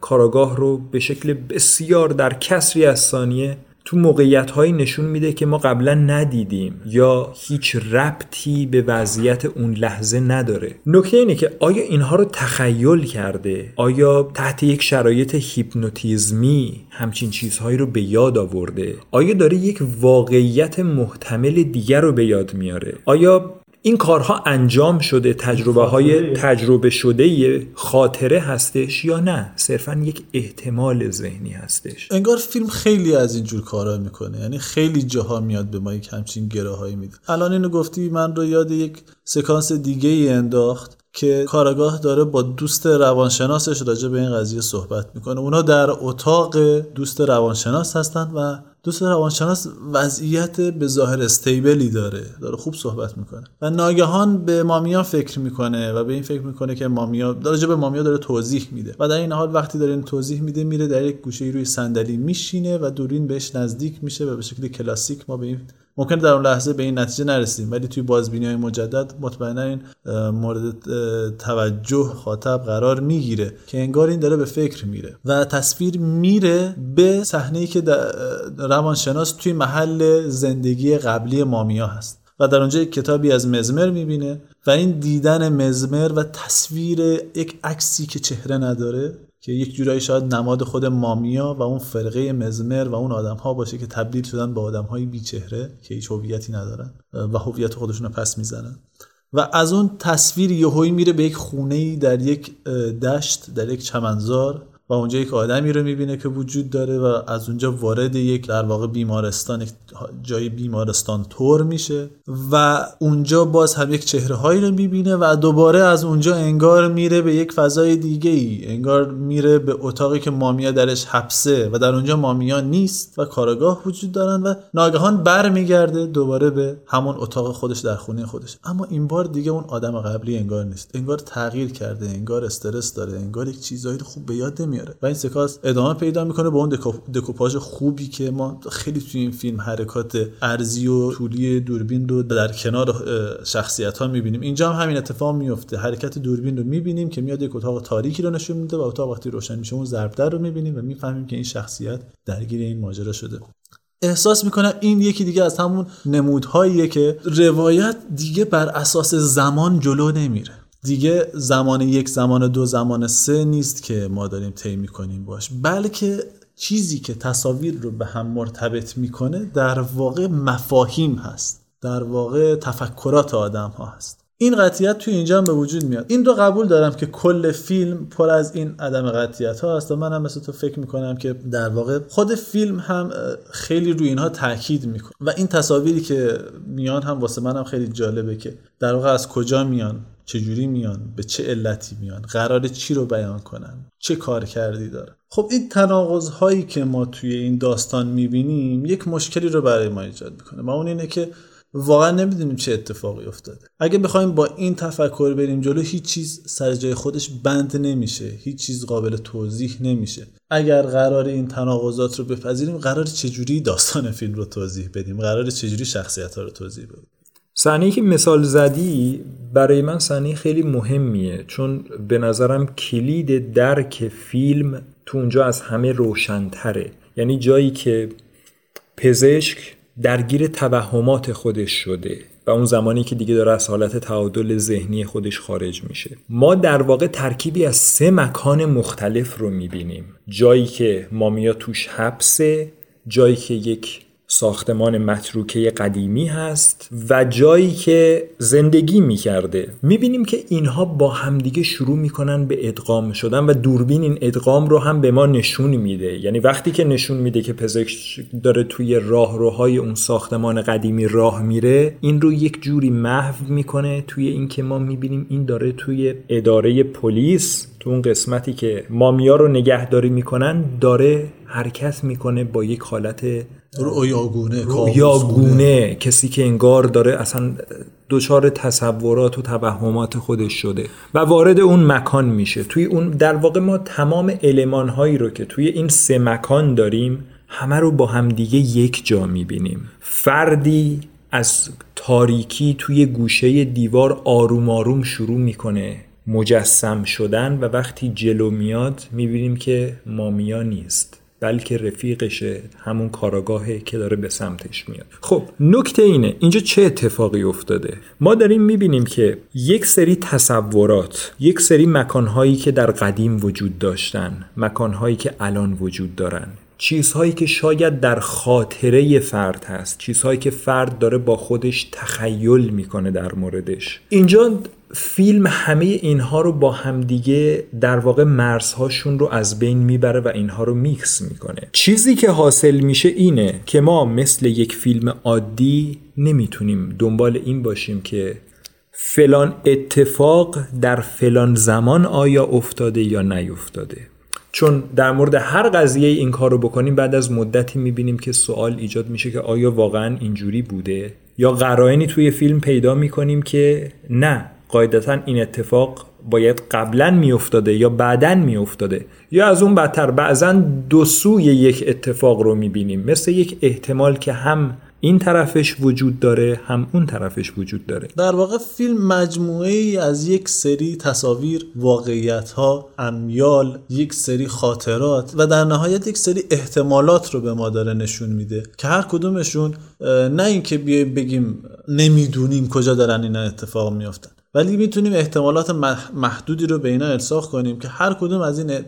کاراگاه رو به شکل بسیار در کسری از ثانیه تو موقعیت هایی نشون میده که ما قبلا ندیدیم یا هیچ ربطی به وضعیت اون لحظه نداره. نکته اینه که آیا اینها رو تخیل کرده؟ آیا تحت یک شرایط هیپنوتیزمی همچین چیزهایی رو به یاد آورده؟ آیا داره یک واقعیت محتمل دیگر رو به یاد میاره؟ آیا این کارها انجام شده تجربه های تجربه شده خاطره هستش یا نه؟ صرفا یک احتمال ذهنی هستش. انگار فیلم خیلی از اینجور کارا می‌کنه. یعنی خیلی جاها میاد به ما یک همچین گراهایی میده. الان اینو گفتی من رو یاد یک سکانس دیگه ای انداخت که کاراگاه داره با دوست روانشناسش راجع به این قضیه صحبت می‌کنه. اونا در اتاق دوست روانشناس هستن و دوست روانشناس وضعیت به ظاهر استیبلی داره داره خوب صحبت می‌کنه. و ناگهان به مامیا فکر می‌کنه و به این فکر می‌کنه که مامیا داره به مامیا داره توضیح میده. و در این حال وقتی داره این توضیح میده میره در یک گوشه روی صندلی میشینه و دورین بهش نزدیک میشه و به شکل کلاسیک ما به این ممکن در اون لحظه به این نتیجه نرسیم ولی توی بازبینی های مجدد مطمئنا این مورد توجه خاطب قرار می‌گیره که انگار این داره به فکر میره و تصویر میره به صحنه که روانشناس توی محل زندگی قبلی مامیا هست و در اونجا یک کتابی از مزمر می‌بینه و این دیدن مزمر و تصویر یک عکسی که چهره نداره که یک جورایی شاید نماد خود مامیا و اون فرقه مزمر و اون آدم ها باشه که تبدیل شدن به آدم های بیچهره که هیچ هویتی ندارن و هویت خودشون رو پس می‌زنن. و از اون تصویر یهویی میره به یک خونه در یک دشت در یک چمنزار و اونجا یک آدمی رو می‌بینه که وجود داره و از اونجا وارد یک در واقع بیمارستان یک جای بیمارستان تور میشه و اونجا باز هم یک چهره هایی رو می‌بینه و دوباره از اونجا انگار میره به یک فضای دیگه ای انگار میره به اتاقی که مامیا درش حبسه و در اونجا مامیا نیست و کارگاه وجود دارن و ناگهان برمیگرده دوباره به همون اتاق خودش در خونه خودش. اما این بار دیگه اون آدم قبلی انگار نیست. انگار تغییر کرده انگار استرس داره انگار یک چیزایی خوب به یاد نمیاره. و این سکانس ادامه پیدا می‌کنه با اون دکوپاژ خوبی که ما خیلی توی این فیلم حرکات ارزی و طولی دوربین رو در کنار شخصیت ها می‌بینیم. اینجا هم همین اتفاق میفته حرکت دوربین رو می‌بینیم که میاد یک اتاق تاریکی رو نشون میده و اتاق وقتی روشن میشه اون ضربدر رو می‌بینیم و می‌فهمیم که این شخصیت درگیر این ماجرا شده. احساس می‌کنم این یکی دیگه از همون نمودهاییه که روایت دیگه بر اساس زمان جلو نمیره. دیگه زمان یک زمان دو زمان سه نیست که ما داریم طی می‌کنیم باش. بلکه چیزی که تصاویر رو به هم مرتبط می‌کنه در واقع مفاهیم هست در واقع تفکرات آدم ها هست. این قطیت توی اینجا هم به وجود میاد. این رو قبول دارم که کل فیلم پر از این عدم قطیت ها هست و من هم مثل تو فکر می‌کنم که در واقع خود فیلم هم خیلی روی اینها تاکید می‌کنه. و این تصاویری که میان هم واسه هم خیلی جالبه که در واقع از کجا میان چجوری میان به چه علتی میان قرار چی رو بیان کنن چه کار کردی داره خب این تناقض هایی که ما توی این داستان می‌بینیم یک مشکلی رو برای ما ایجاد می‌کنه. و اون اینه که واقعا نمی‌دونیم چه اتفاقی افتاده. اگه بخوایم با این تفکر بریم جلو هیچ چیز سر جای خودش بند نمیشه. هیچ چیز قابل توضیح نمیشه. اگر قرار این تناقضات رو بپذیریم قرار چجوری داستان فیلم رو توضیح بدیم؟ قرار چجوری شخصیت ها رو توضیح بدیم؟ صحنه که مثال زدی برای من صحنه خیلی مهمیه. چون به نظرم کلید درک فیلم تو اونجا از همه روشنتره. یعنی جایی که پزشک درگیر توهمات خودش شده و اون زمانی که دیگه داره از حالت تعادل ذهنی خودش خارج میشه. ما در واقع ترکیبی از سه مکان مختلف رو می‌بینیم. جایی که مامیا توش حبسه جایی که یک ساختمان متروکه قدیمی هست و جایی که زندگی می‌کرده. می‌بینیم که اینها با همدیگه شروع می‌کنن به ادغام شدن و دوربین این ادغام رو هم به ما نشون میده. یعنی وقتی که نشون میده که پزشک داره توی راهروهای اون ساختمان قدیمی راه میره این رو یک جوری محو می‌کنه توی اینکه ما می‌بینیم این داره توی اداره پلیس تو اون قسمتی که مامیا رو نگهداری می‌کنن داره حرکت می‌کنه با یک حالت رویاگونه رویاگونه کسی که انگار داره اصلا دچار تصورات و توهمات خودش شده و وارد اون مکان میشه. توی اون در واقع ما تمام علمان هایی رو که توی این سه مکان داریم همه رو با همدیگه یک جا می‌بینیم. فردی از تاریکی توی گوشه دیوار آروم آروم شروع می‌کنه مجسم شدن و وقتی جلو میاد می‌بینیم که مامیا نیست. بلکه رفیقشه همون کاراگاهه که داره به سمتش میاد. خب نکته اینه اینجا چه اتفاقی افتاده؟ ما داریم می‌بینیم که یک سری تصورات یک سری مکانهایی که در قدیم وجود داشتن مکانهایی که الان وجود دارن چیزهایی که شاید در خاطره فرد هست چیزهایی که فرد داره با خودش تخیل می‌کنه در موردش. اینجا فیلم همه اینها رو با همدیگه در واقع مرزهاشون رو از بین می‌بره و اینها رو میکس می‌کنه. چیزی که حاصل میشه اینه که ما مثل یک فیلم عادی نمی‌تونیم دنبال این باشیم که فلان اتفاق در فلان زمان آیا افتاده یا نیفتاده. چون در مورد هر قضیه این کار رو بکنیم بعد از مدتی می‌بینیم که سوال ایجاد میشه که آیا واقعا اینجوری بوده یا قرائنی توی فیلم پیدا می‌کنیم که نه. قاعدتا این اتفاق باید قبلا میافتاده یا بعدا میافتاده. یا از اون بدتر بعضا دو سوی یک اتفاق رو می‌بینیم. مثل یک احتمال که هم این طرفش وجود داره هم اون طرفش وجود داره. در واقع فیلم مجموعه ای از یک سری تصاویر واقعیت ها امیال یک سری خاطرات و در نهایت یک سری احتمالات رو به ما داره نشون میده که هر کدومشون نه اینکه بیایم بگیم نمی‌دونیم کجا دارن اینا اتفاق میافتن. ولی می‌تونیم احتمالات محدودی رو به اینا الساق کنیم که هر کدوم از این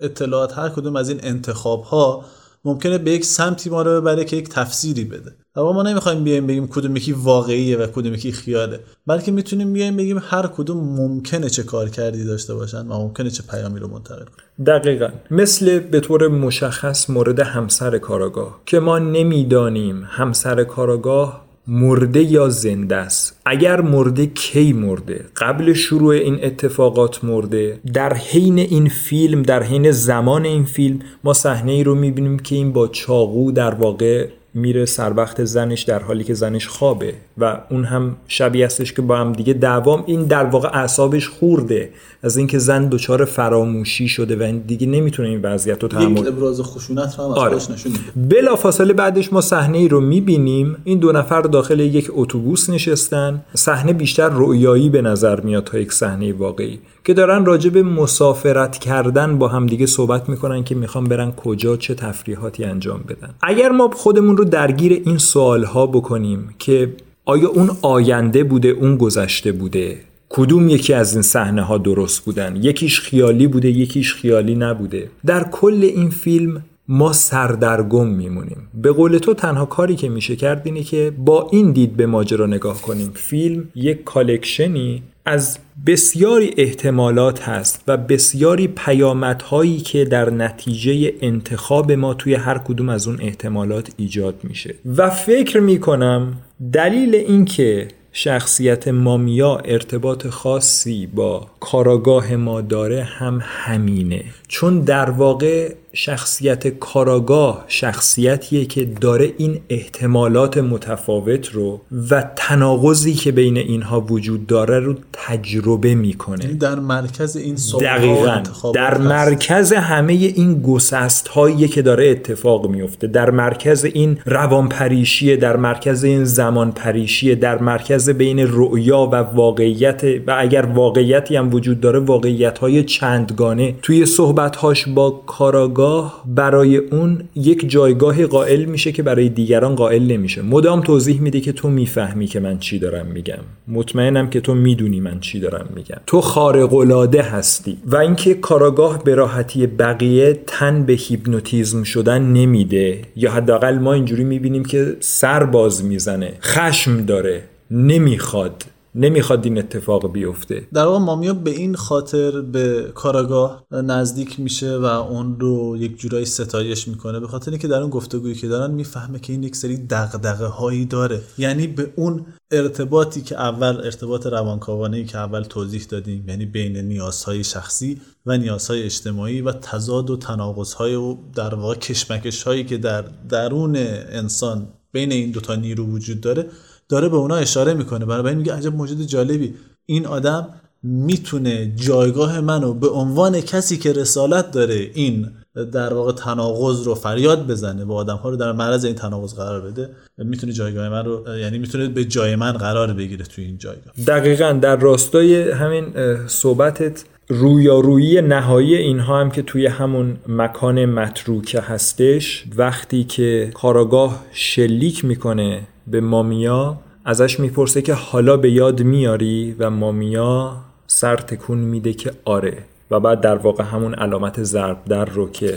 اطلاعات هر کدوم از این انتخاب ها ممکنه به یک سمتی ما رو ببره که یک تفسیری بده. اما ما نمی‌خوایم بیایم بگیم کدوم یکی واقعیه و کدوم یکی خیاله. بلکه می‌تونیم بیایم بگیم هر کدوم ممکنه چه کار کردی داشته باشن و ممکنه چه پیامی رو منتقل کنن. دقیقا. مثل به طور مشخص مورد همسر کاراگاه که ما نمی‌دانیم همسر کاراگاه مرده یا زنده است؟ اگر مرده کی مرده؟ قبل شروع این اتفاقات مرده؟ در حین این فیلم در حین زمان این فیلم ما صحنه ای رو می‌بینیم که این با چاقو در واقع میره سر وقت زنش در حالی که زنش خوابه و اون هم شبیه هستش که با هم دیگه دوام این در واقع اعصابش خورده از اینکه زن دچار فراموشی شده و دیگه نمی‌تونه این وضعیت رو تحمل ابراز خشونت رو هم آره. نشون بلا فاصله بعدش ما صحنه ای رو می‌بینیم. این دو نفر داخل یک اتوبوس نشستن. صحنه بیشتر رویایی به نظر میاد تا یک صحنه واقعی. که دارن راجع به مسافرت کردن با همدیگه صحبت می‌کنن که می‌خوان برن کجا چه تفریحاتی انجام بدن. اگر ما خودمون رو درگیر این سوال ها بکنیم که آیا اون آینده بوده اون گذشته بوده کدوم یکی از این صحنه ها درست بودن؟ یکیش خیالی بوده یکیش خیالی نبوده. در کل این فیلم ما سردرگم میمونیم. به قول تو تنها کاری که میشه کرد اینه که با این دید به ماجرا نگاه کنیم. فیلم یک کالکشنی از بسیاری احتمالات هست و بسیاری پیامدهایی که در نتیجه انتخاب ما توی هر کدوم از اون احتمالات ایجاد میشه. و فکر می‌کنم دلیل اینکه شخصیت مامیا ارتباط خاصی با کاراگاه ما داره هم همینه. چون در واقع شخصیت کاراگاه شخصیتیه که داره این احتمالات متفاوت رو و تناقضی که بین اینها وجود داره رو تجربه می‌کنه. در مرکز این دقیقا. در مرکز همه این گسست هایی که داره اتفاق میفته در مرکز این روان پریشیه در مرکز این زمان پریشیه در مرکز بین رؤیا و واقعیت و اگر واقعیتی هم وجود داره واقعیت های چندگانه. توی صحبت صحبتهاش با کاراگاه برای اون یک جایگاهی قائل میشه که برای دیگران قائل نمیشه. مدام توضیح میده که تو می‌فهمی که من چی دارم میگم. مطمئنم که تو می‌دونی من چی دارم میگم. تو خارق العاده هستی و اینکه کاراگاه به راحتی بقیه تن به هیپنوتیزم شدن نمیده یا حداقل ما اینجوری می‌بینیم که سر باز می‌زنه خشم داره نمی‌خواد نمی‌خواد این اتفاق بیفته. در واقع مامیا به این خاطر به کاراگاه نزدیک میشه و اون رو یک جورایی ستایش می‌کنه. به خاطر اینکه در اون گفتگویی که دارن می‌فهمه که این یک سری دغدغه هایی داره. یعنی به اون ارتباطی که اول ارتباط روانکاوانه ای که اول توضیح دادیم یعنی بین نیازهای شخصی و نیازهای اجتماعی و تضاد و تناقض و در واقع کشمکش هایی که در درون انسان بین این دوتا نیرو وجود داره داره به اونا اشاره می‌کنه. برای میگه عجب موجود جالبی. این آدم می‌تونه جایگاه منو به عنوان کسی که رسالت داره این در واقع تناقض رو فریاد بزنه و آدم ها رو در معرض این تناقض قرار بده می‌تونه جایگاه من رو یعنی می‌تونه به جای من قرار بگیره توی این جایگاه. دقیقا در راستای همین صحبتت رویارویی نهایی اینها هم که توی همون مکان متروکه هستش وقتی که کاراگاه شلیک می‌کنه به مامیا ازش می‌پرسه که حالا به یاد میاری؟ و مامیا سر تکون میده که آره. و بعد در واقع همون علامت ضرب در رو که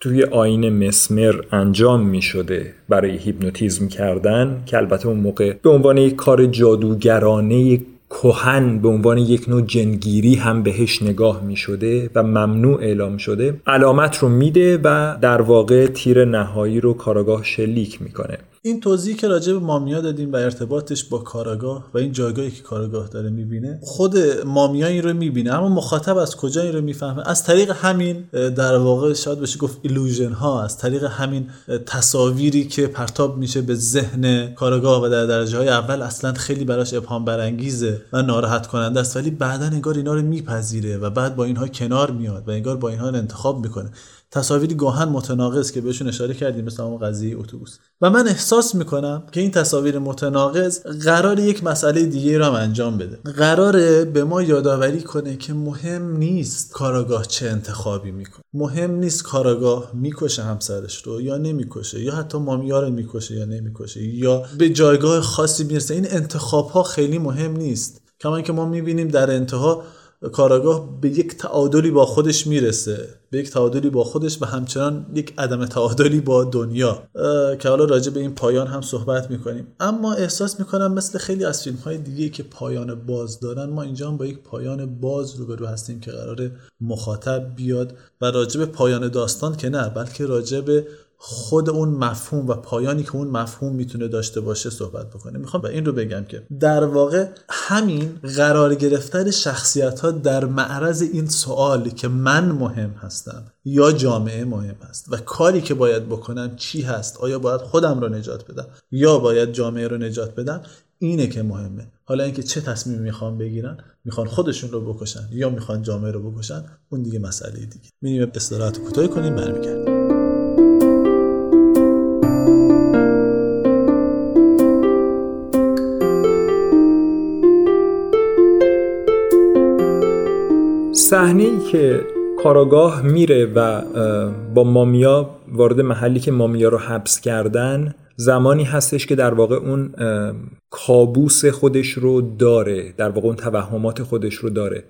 توی آین مسمر انجام می شده برای هیپنوتیزم کردن که البته اون موقع به عنوان یک کار جادوگرانه کهن به عنوان یک نوع جنگیری هم بهش نگاه می شده و ممنوع اعلام شده علامت رو میده و در واقع تیر نهایی رو کاراگاه شلیک می‌کنه. این توضیحی که راجع به مامیا دادیم و ارتباطش با کاراگاه و این جایگاهی که کاراگاه داره می‌بینه خود مامیا این رو می‌بینه. اما مخاطب از کجا این رو می‌فهمه؟ از طریق همین در واقع شاید بشه گفت ایلوژن ها از طریق همین تصاویری که پرتاب میشه به ذهن کاراگاه و در درجه های اول اصلا خیلی براش ابهام برانگیزه و ناراحت کننده است. ولی بعدا انگار اینا رو میپذیره و بعد با اینها کنار میاد و انگار با اینها انتخاب می‌کنه. تصاویری گاهن متناقض که بهشون اشاره کردیم مثل اون قضیه اتوبوس. و من احساس می‌کنم که این تصاویر متناقض قرار یک مسئله دیگه را هم انجام بده. قراره به ما یادآوری کنه که مهم نیست کاراگاه چه انتخابی می‌کنه. مهم نیست کاراگاه می‌کشه همسرش رو یا نمی‌کشه یا حتی مامیا رو می‌کشه یا نمی‌کشه یا به جایگاه خاصی می‌رسه. این انتخاب ها خیلی مهم نیست. کما که ما می‌بینیم در انتها کاراگاه به یک تعادلی با خودش می‌رسه. به یک تعادلی با خودش و همچنان یک عدم تعادلی با دنیا. که حالا راجع به این پایان هم صحبت می‌کنیم. اما احساس می‌کنم مثل خیلی از فیلم های دیگه که پایان باز دارن ما اینجا هم با یک پایان باز روبرو هستیم که قرار مخاطب بیاد و راجع به پایان داستان که نه بلکه راجع به خود اون مفهوم و پایانی که اون مفهوم می‌تونه داشته باشه صحبت بکنه. می‌خوام به این رو بگم که در واقع همین قرار گرفتن شخصیت ها در معرض این سوال که من مهم هستم یا جامعه مهم هست و کاری که باید بکنم چی هست؟ آیا باید خودم رو نجات بدم؟ یا باید جامعه رو نجات بدم؟ اینه که مهمه. حالا اینکه چه تصمیمی می‌خوان بگیرن می‌خوان خودشون رو بکشن یا می‌خوان جامعه رو بکشن اون دیگه مسئله دیگه. میریم استراحت کوتاهی کنیم برمیگردیم. صحنه ای که کاراگاه میره و با مامیا وارد محلی که مامیا رو حبس کردن زمانی هستش که در واقع اون کابوس خودش رو داره در واقع اون توهمات خودش رو داره.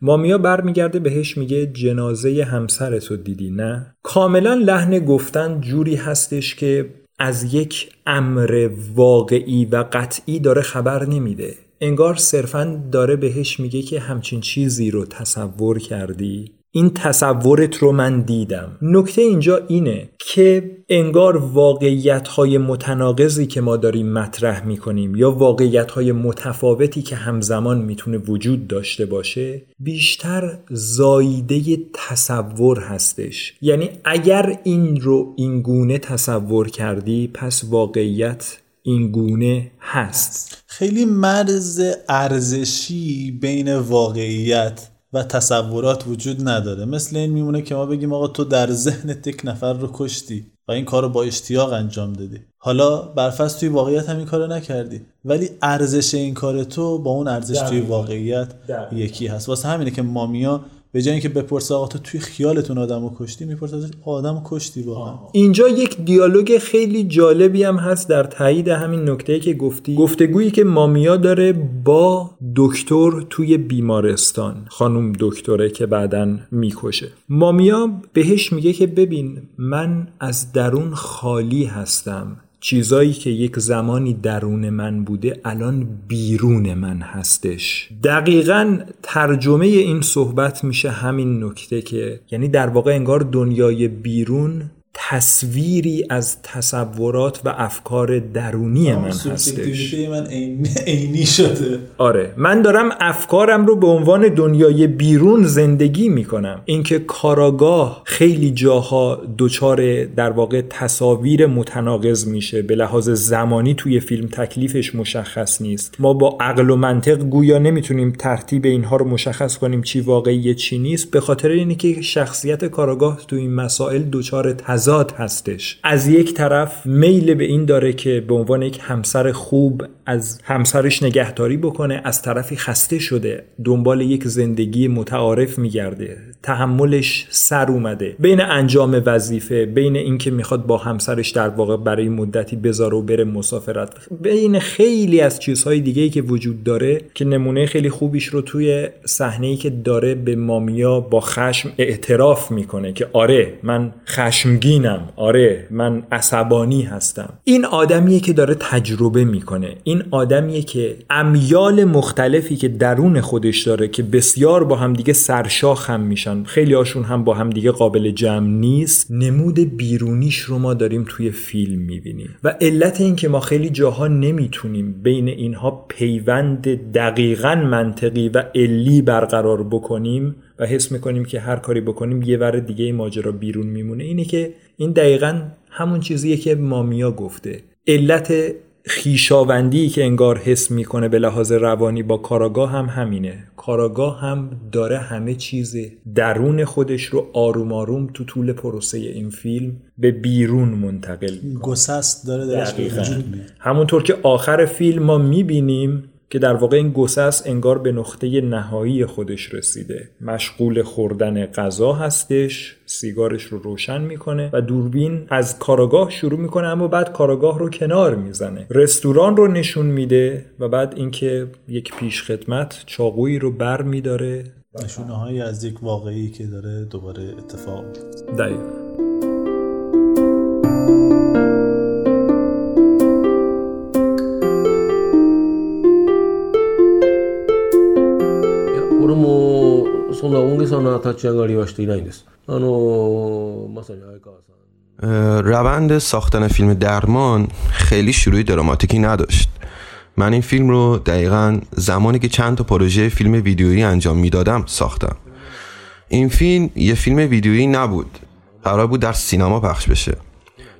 مامیا برمیگرده بهش میگه جنازه همسرت رو دیدی نه؟ کاملا لحن گفتن جوری هستش که از یک امر واقعی و قطعی داره خبر نمیده. انگار صرفا داره بهش میگه که همچین چیزی رو تصور کردی. این تصورت رو من دیدم. نکته اینجا اینه که انگار واقعیت های متناقضی که ما داریم مطرح می‌کنیم یا واقعیت های متفاوتی که همزمان می‌تونه وجود داشته باشه بیشتر زایده تصور هستش. یعنی اگر این رو اینگونه تصور کردی پس واقعیت این گونه هست. خیلی مرز ارزشی بین واقعیت و تصورات وجود نداره. مثل این میمونه که ما بگیم آقا تو در ذهن یک نفر رو کشتی و این کار رو با اشتیاق انجام دادی. حالا برفرض توی واقعیت هم این کار رو نکردی. ولی ارزش این کار تو با اون ارزش توی واقعیت یکی هست. واسه همینه که مامیا به جای اینکه بپرسه آقا تو توی خیالتون آدمو کشتی می‌پرسه آدمو کشتی واقعا. اینجا یک دیالوگ خیلی جالبی هم هست در تایید همین نکته که گفتی. گفتگویی که مامیا داره با دکتر توی بیمارستان خانم دکتره که بعدا می‌کشه. مامیا بهش میگه که ببین من از درون خالی هستم. چیزایی که یک زمانی درون من بوده الان بیرون من هستش. دقیقا ترجمه این صحبت میشه همین نکته که یعنی در واقع انگار دنیای بیرون تصویری از تصورات و افکار درونی من هستش. من عینی شده. آره من دارم افکارم رو به عنوان دنیای بیرون زندگی می‌کنم. اینکه کاراگاه خیلی جاها دچار در واقع تصاویر متناقض میشه به لحاظ زمانی توی فیلم تکلیفش مشخص نیست. ما با عقل و منطق گویا نمی‌تونیم ترتیب اینها رو مشخص کنیم چی واقعی چی نیست. به خاطر اینه که شخصیت کاراگاه توی این مسائل دچار تضاد هستش. از یک طرف میل به این داره که به عنوان یک همسر خوب از همسرش نگهداری بکنه از طرفی خسته شده دنبال یک زندگی متعارف میگرده تحملش سر اومده. بین انجام وظیفه بین اینکه می‌خواد با همسرش در واقع برای مدتی بذاره و بره مسافرت بین خیلی از چیزهای دیگه ای که وجود داره که نمونه خیلی خوبیش رو توی صحنه ای که داره به مامیا با خشم اعتراف می‌کنه که آره من خشمگینم آره من عصبانی هستم. این آدمیه که داره تجربه می‌کنه. این آدمیه که امیال مختلفی که درون خودش داره که بسیار با همدیگه سرشاخ هم میشن. خیلی هاشون هم با همدیگه قابل جمع نیست. نمود بیرونیش رو ما داریم توی فیلم می‌بینیم. و علت این که ما خیلی جاها نمی‌تونیم بین اینها پیوند دقیقا منطقی و علی برقرار بکنیم و حس می‌کنیم که هر کاری بکنیم یه ور دیگه ماجرا بیرون میمونه. اینه که این دقیقا همون چیزیه که مامیا گفته. علت خیشاوندی که انگار حس می‌کنه به لحاظ روانی با کاراگاه هم همینه. کاراگاه هم داره همه چیز درون خودش رو آروم آروم تو طول پروسه این فیلم به بیرون منتقل گسست داره درش همونطور که آخر فیلم ما می‌بینیم که در واقع این گسس انگار به نقطه نهایی خودش رسیده. مشغول خوردن غذا هستش سیگارش رو روشن می‌کنه و دوربین از کاراگاه شروع می‌کنه اما بعد کاراگاه رو کنار می‌زنه. رستوران رو نشون میده و بعد اینکه یک پیش خدمت چاقویی رو بر میداره. نشونه هایی از یک واقعی که داره دوباره اتفاق دقیقا. 俺もそんな大げさな立ち上がりはしていないんですあのまさに相川さん روند ساختن فیلم درمان خیلی شروع دراماتیکی نداشت من این فیلم رو دقیقا زمانی که چند تا پروژه فیلم ویدیویی انجام میدادم ساختم این فیلم یه فیلم ویدیویی نبود قرار بود در سینما پخش بشه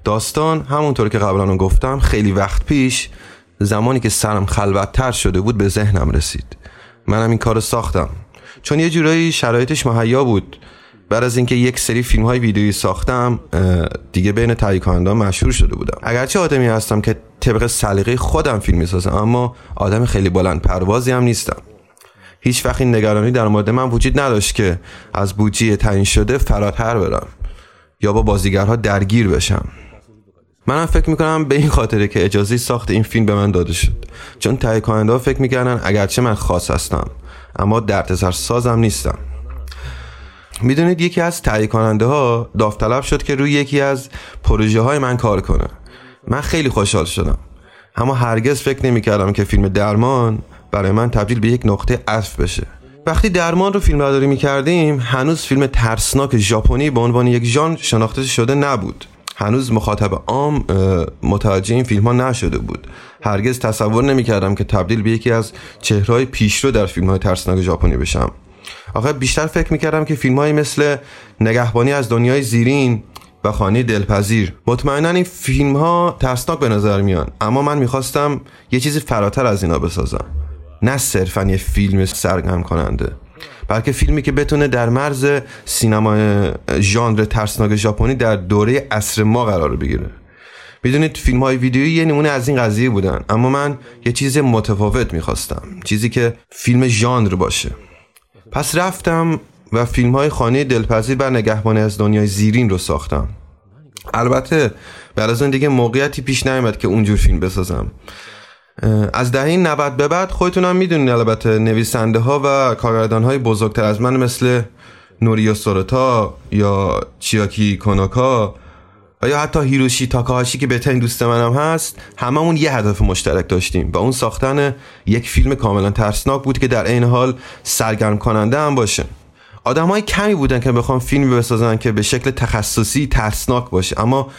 داستان همونطور که قبلا گفتم خیلی وقت پیش زمانی که سرم خلوتتر شده بود به ذهنم رسید منم این کار ساختم چون یه جورایی شرایطش مهیا بود. بعد از اینکه یک سری فیلم های ویدیویی ساختم دیگه بین تهیه مشهور شده بودم. اگرچه آدمی هستم که طبق سلیقه خودم فیلم می‌سازم اما آدم خیلی بلند پروازی هم نیستم. هیچ وقت این نگرانی در مورد من وجود نداشت که از بودجه تعیین شده فراتر برم یا با بازیگرها درگیر بشم. منم فکر می‌کنم به این خاطره که اجازه ساخت این فیلم به من داده شد. چون تهیه کننده فکر می‌کردن اگرچه من خاص هستم اما دردسر سازم نیستم. می‌دونید یکی از تهیه کننده ها داوطلب شد که روی یکی از پروژه های من کار کنه. من خیلی خوشحال شدم. اما هرگز فکر نمی‌کردم که فیلم درمان برای من تبدیل به یک نقطه عطف بشه. وقتی درمان رو فیلم برداری می‌کردیم هنوز فیلم ترسناک ژاپنی به عنوان یک ژانر شناخته شده نبود. هنوز مخاطب عام متوجه این فیلم ها نشده بود. هرگز تصور نمی‌کردم که تبدیل به یکی از چهرهای پیشرو در فیلم های ترسناک ژاپنی بشم. آخه بیشتر فکر می‌کردم که فیلم مثل نگهبانی از دنیای زیرین و خانه دلپذیر. مطمئنا این فیلم ها ترسناک به نظر میان اما من می‌خواستم یه چیزی فراتر از اینا بسازم. نه صرفا یه فیلم سرگرم کننده. بلکه فیلمی که بتونه در مرز سینما ژانر ترسناک ژاپنی در دوره عصر ما قرار بگیره. می‌دونید فیلم های ویدیویی یه نمونه از این قضیه بودن اما من یه چیز متفاوت می‌خواستم چیزی که فیلم ژانر باشه. پس رفتم و فیلم های خانه دلپذیر بر نگهبانی از دنیای زیرین رو ساختم. البته بعد از اون دیگه موقعیتی پیش نیامد که اونجور فیلم بسازم. از دهه 90 به بعد خودتونم می‌دونین البته نویسنده ها و کارگردان های بزرگتر از من مثل نوریا سورتا یا چیاکی کوناکا و یا حتی هیروشی تاکاهاشی که بهترین دوست منم هست هممون یه هدف مشترک داشتیم و اون ساختن یک فیلم کاملا ترسناک بود که در این حال سرگرم کننده هم باشه. آدم های کمی بودن که بخوام فیلمی بسازن که به شکل تخصصی ترسناک باشه اما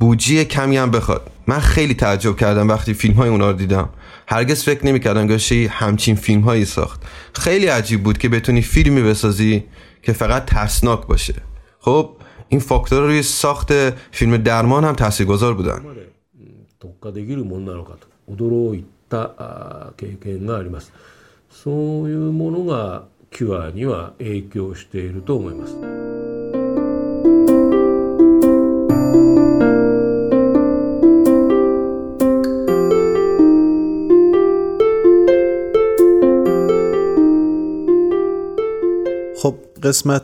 بودجه کمی هم بخواد من خیلی تعجب کردم وقتی فیلم های اونا رو دیدم هرگز فکر نمی کردم که همچین فیلم هایی ساخت خیلی عجیب بود که بتونی فیلمی بسازی که فقط ترسناک باشه خب این فاکتور روی ساخت فیلم درمان هم تاثیرگذار بودن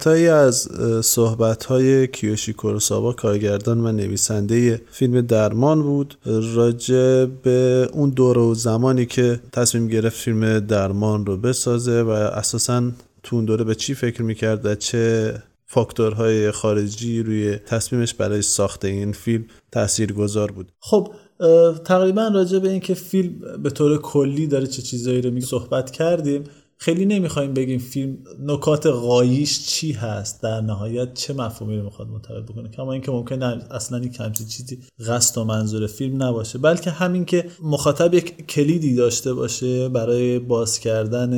های از صحبت های کیوشی کوروساوا کارگردان و نویسنده فیلم درمان بود. راجع به اون دور و زمانی که تصمیم گرفت فیلم درمان رو بسازه و اساسا تو اون دوره به چی فکر می‌کرد و چه فاکتورهای خارجی روی تصمیمش برای ساخت این فیلم تأثیر گذار بود. خب تقریبا راجع به اینکه فیلم به طور کلی داره چه چیزایی رو میگه صحبت کردیم. خیلی نمی‌خوایم بگیم فیلم نکات غاییش چی هست در نهایت چه مفهومی رو می‌خواد منتقل بکنه. کما اینکه ممکنه اصلا همچین چیزی قصد و منظور فیلم نباشه. بلکه همین که مخاطب یک کلیدی داشته باشه برای باز کردن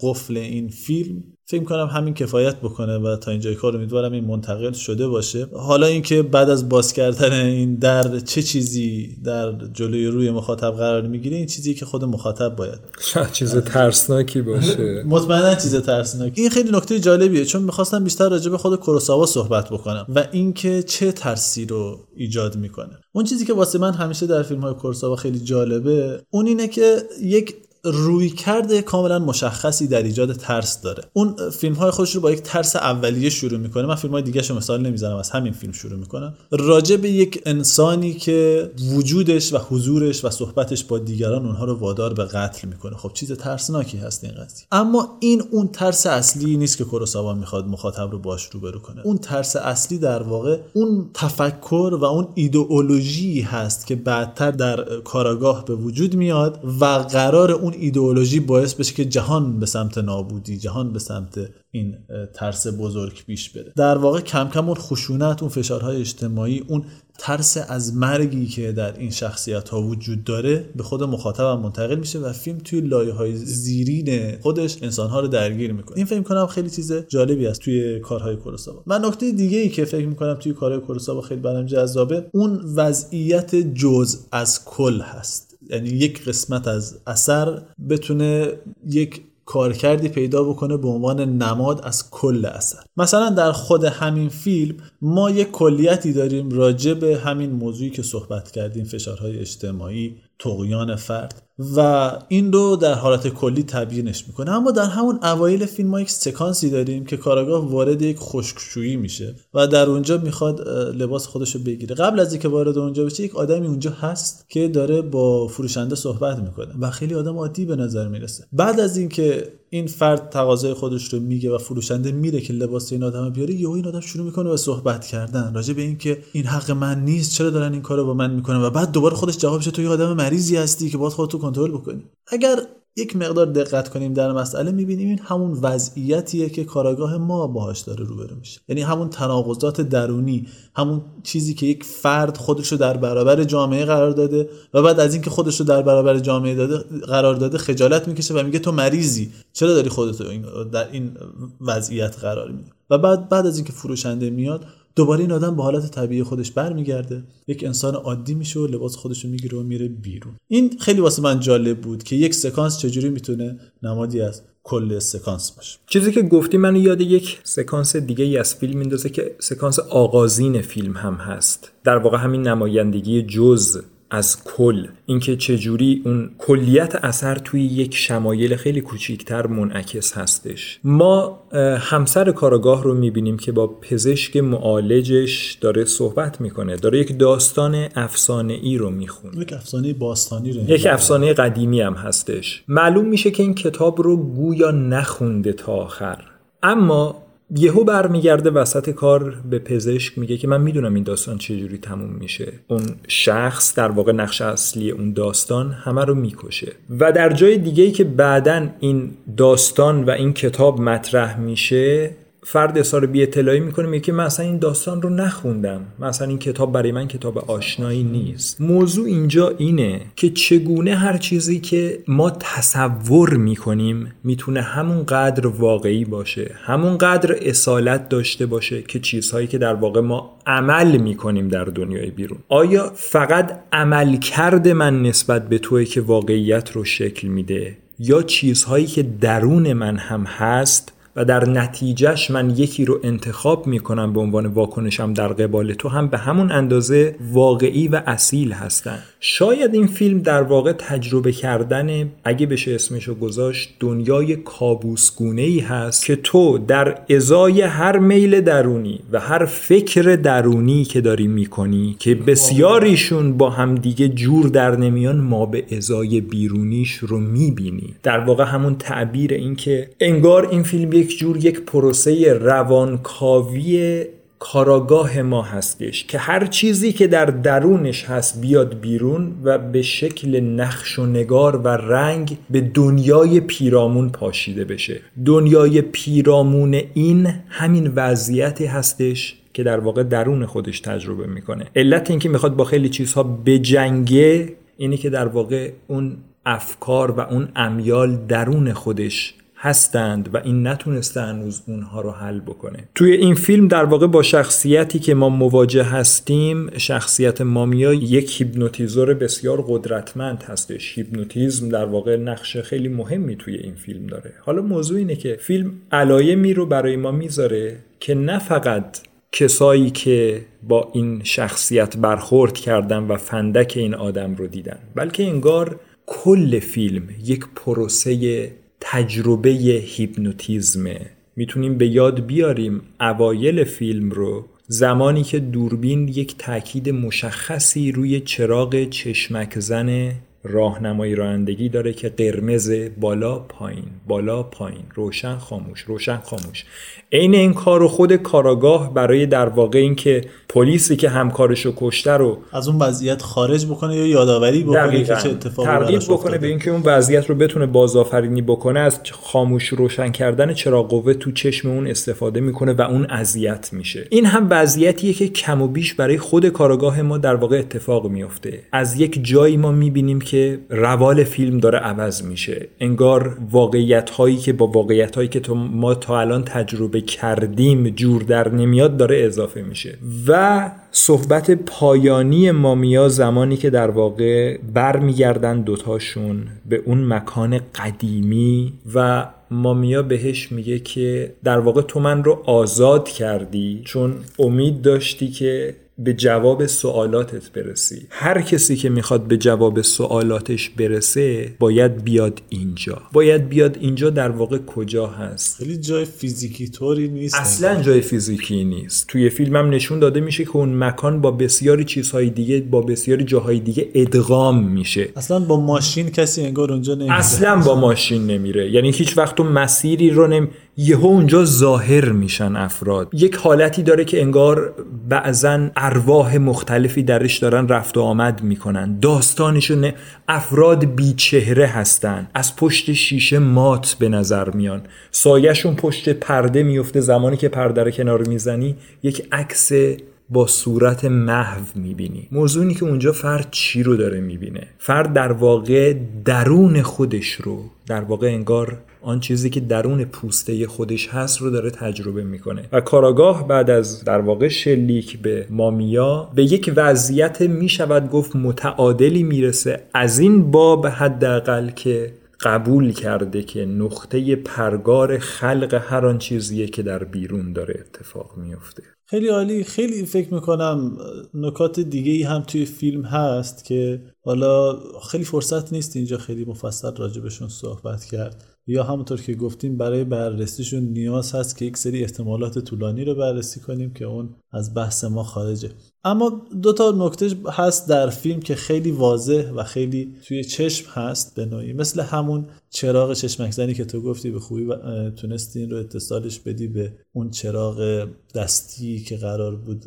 قفل این فیلم فکر کنم همین کفایت بکنه و تا اینجای کار امیدوارم این منتقل شده باشه. حالا اینکه بعد از باز کردن این در چه چیزی در جلوی روی مخاطب قرار می‌گیره این چیزی که خود مخاطب باید. شاید چیز ترسناکی باشه. مطمئنا چیز ترسناکی. این خیلی نکته جالبیه. چون می‌خواستم بیشتر راجع به خود کوروساوا صحبت بکنم و اینکه چه ترسی رو ایجاد می‌کنه. اون چیزی که واسه من همیشه در فیلم های کوروساوا خیلی جالبه اون اینه که یک روی کرده کاملا مشخصی در ایجاد ترس داره. اون فیلم های خودش رو با یک ترس اولیه شروع می‌کنه. من فیلم های دیگه مثال نمی‌زنم از همین فیلم شروع می‌کنم. راجع به یک انسانی که وجودش و حضورش و صحبتش با دیگران اونها رو وادار به قتل می‌کنه. خب چیز ترسناکی هست این قضیه. اما این اون ترس اصلی نیست که کوروساوا می‌خواد مخاطب رو باش روبرو کنه. اون ترس اصلی در واقع اون تفکر و اون ایدئولوژی هست که بعدتر در کاراگاه به وجود میاد و قرار اون ایدئولوژی باعث بشه که جهان به سمت نابودی جهان به سمت این ترس بزرگ پیش بره. در واقع کم کم اون خشونت اون فشارهای اجتماعی اون ترس از مرگی که در این شخصیت ها وجود داره به خود مخاطب هم منتقل میشه و فیلم توی لایه های زیرین خودش انسان ها رو درگیر می‌کنه. این فکر کنم خیلی چیز جالبی است توی کارهای کوروساوا و نکته دیگه ای که فکر می‌کنم توی کارهای کوروساوا خیلی برام جذابه اون وضعیت جز از کل هست. یعنی یک قسمت از اثر بتونه یک کارکردی پیدا بکنه به عنوان نماد از کل اثر. مثلا در خود همین فیلم ما یک کلیتی داریم راجع به همین موضوعی که صحبت کردیم فشارهای اجتماعی تقیان فرد. و این رو در حالت کلی تبیینش می‌کنه. اما در همون اوایل فیلم ما یک سکانسی داریم که کاراگاه وارد یک خشکشویی میشه و در اونجا می‌خواد لباس خودش رو بگیره. قبل از اینکه وارد اونجا بشه یک آدمی اونجا هست که داره با فروشنده صحبت می‌کنه و خیلی آدم عادی به نظر می‌رسه. بعد از اینکه این فرد تقاضای خودش رو میگه و فروشنده میره که لباس این آدم بیاره یهو این آدم شروع می‌کنه به صحبت کردن راجع به اینکه این حق من نیست چرا دارن این کارو با من می‌کنن؟ و بعد دوباره خودش جوابش تو یه آدم مریضی هستی که باید خودتو کنترل بکنی اگر یک مقدار دقت کنیم در مسئله می‌بینیم این همون وضعیتیه که کاراگاه ما باهاش داره روبرو میشه. یعنی همون تناقضات درونی همون چیزی که یک فرد خودش رو در برابر جامعه قرار داده و بعد از اینکه خودش رو در برابر جامعه داده قرار داده خجالت می‌کشه و میگه تو مریضی. چرا داری خودت در این وضعیت قرار میدی؟ و بعد بعد از اینکه فروشنده میاد دوباره این آدم به حالت طبیعی خودش برمیگرده یک انسان عادی میشه و لباس خودش رو می‌گیره و میره بیرون. این خیلی واسه من جالب بود که یک سکانس چجوری می‌تونه نمادی از کل سکانس باشه. چیزی که گفتی منو یاد یک سکانس دیگه ای از فیلم میندازه که سکانس آغازین فیلم هم هست. در واقع همین نمایندگی جز از کل. اینکه چجوری اون کلیت اثر توی یک شمایل خیلی کوچیکتر منعکس هستش. ما همسر کاراگاه رو می‌بینیم که با پزشک معالجش داره صحبت می‌کنه. داره یک داستان افسانه ای رو می‌خونه. یک افسانه باستانی رو یک افسانه قدیمی هم هستش. معلوم میشه که این کتاب رو گویا نخونده تا آخر. اما یهو برمیگرده وسط کار به پزشک میگه که من می‌دونم این داستان چجوری تموم میشه. اون شخص در واقع نقش اصلی اون داستان همه رو می‌کشه. و در جای دیگه ای که بعدا این داستان و این کتاب مطرح میشه فرد اظهار بی اطلاعی می‌کنه میگه من اصلا این داستان رو نخوندم. مثلا این کتاب برای من کتاب آشنایی نیست. موضوع اینجا اینه که چگونه هر چیزی که ما تصور می‌کنیم می‌تونه همون قدر واقعی باشه همون قدر اصالت داشته باشه که چیزهایی که در واقع ما عمل می‌کنیم در دنیای بیرون. آیا فقط عمل کرده من نسبت به توی که واقعیت رو شکل میده یا چیزهایی که درون من هم هست و در نتیجهش من یکی رو انتخاب می‌کنم به عنوان واکنشم در قبال تو هم به همون اندازه واقعی و اصیل هستن. شاید این فیلم در واقع تجربه کردن اگه بشه اسمشو گذاشت دنیای کابوسگونه ای هست که تو در ازای هر میل درونی و هر فکر درونی که داری می‌کنی که بسیاریشون با همدیگه جور در نمیان ما به ازای بیرونیش رو می‌بینی. در واقع همون تعبیر این که انگار این فیلم یک جور یک پروسه روانکاوی کاراگاه ما هستش که هر چیزی که در درونش هست بیاد بیرون و به شکل نقش و نگار و رنگ به دنیای پیرامون پاشیده بشه. دنیای پیرامون این همین وضعیتی هستش که در واقع درون خودش تجربه می‌کنه. علت اینکه می‌خواد با خیلی چیزها بجنگه اینه که در واقع اون افکار و اون امیال درون خودش هستند و این نتونسته هنوز اونها رو حل بکنه. توی این فیلم در واقع با شخصیتی که ما مواجه هستیم شخصیت مامیا یک هیپنوتیزور بسیار قدرتمند هستش. هیپنوتیزم در واقع نقش خیلی مهمی توی این فیلم داره. حالا موضوع اینه که فیلم علایمی رو برای ما می‌ذاره که نه فقط کسایی که با این شخصیت برخورد کردن و فندک این آدم رو دیدن بلکه انگار کل فیلم یک پروسه تجربه هیپنوتیزمه می‌تونیم به یاد بیاریم اوایل فیلم رو زمانی که دوربین یک تاکید مشخصی روی چراغ چشمک زن راهنمایی رانندگی داره که قرمز بالا پایین بالا پایین. روشن خاموش روشن خاموش. عین این کار رو خود کاراگاه برای در واقع اینکه پلیسی که همکارش رو کشته رو از اون وضعیت خارج بکنه یا یادآوری بکنه که چه اتفاقی ترغیب بکنه به اینکه اون وضعیت رو بتونه بازآفرینی بکنه از خاموش روشن کردن چراغ قوه تو چشم اون استفاده می‌کنه و اون اذیت میشه. این هم وضعیتیه که کم و بیش برای خود کاراگاه ما در واقع اتفاق میفته از یک جایی ما می‌بینیم که روال فیلم داره عوض میشه. انگار واقعیت هایی که با واقعیت هایی که تو ما تا الان تجربه کردیم جور در نمیاد داره اضافه میشه. و صحبت پایانی مامیا زمانی که در واقع برمیگردن دوتاشون به اون مکان قدیمی و مامیا بهش میگه که در واقع تو من رو آزاد کردی چون امید داشتی که به جواب سوالاتت برسی. هر کسی که می‌خواد به جواب سوالاتش برسه باید بیاد اینجا. باید بیاد اینجا در واقع کجا هست. خیلی جای فیزیکی طوری نیست. اصلا جای فیزیکی نیست. توی فیلمم نشون داده میشه که اون مکان با بسیاری چیزهای دیگه با بسیاری جاهای دیگه ادغام میشه. اصلا با ماشین کسی انگار اونجا نمیره. اصلا با ماشین نمیره. یعنی هیچ وقت تو مسیری رو نمی یهو اونجا ظاهر میشن افراد. یک حالتی داره که انگار بعضا ارواح مختلفی درش دارن رفت و آمد می‌کنن. داستانشون افراد بیچهره هستن. از پشت شیشه مات به نظر میان. سایهشون پشت پرده میفته زمانی که پرده رو کنار می‌زنی یک عکس با صورت محو می‌بینی. موضوع اینه که اونجا فرد چی رو داره می‌بینه؟ فرد در واقع درون خودش رو در واقع انگار آن چیزی که درون پوسته خودش هست رو داره تجربه می‌کنه. و کاراگاه بعد از در واقع شلیک به مامیا به یک وضعیت می‌شود گفت متعادلی می‌رسه. از این باب حداقل که قبول کرده که نقطه پرگار خلق هر آن چیزیه که در بیرون داره اتفاق میفته خیلی عالی. خیلی فکر می‌کنم نکات دیگه ای هم توی فیلم هست که حالا خیلی فرصت نیست اینجا خیلی مفصل راجبشون صحبت کرد. یا همونطور که گفتیم برای بررسیشون نیاز هست که یک سری احتمالات طولانی رو بررسی کنیم که اون از بحث ما خارجه. اما دو تا نکته هست در فیلم که خیلی واضح و خیلی توی چشم هست به نوعی. مثل همون چراغ چشمک زنی که تو گفتی به خوبی تونستی این رو اتصالش بدی به اون چراغ دستی که قرار بود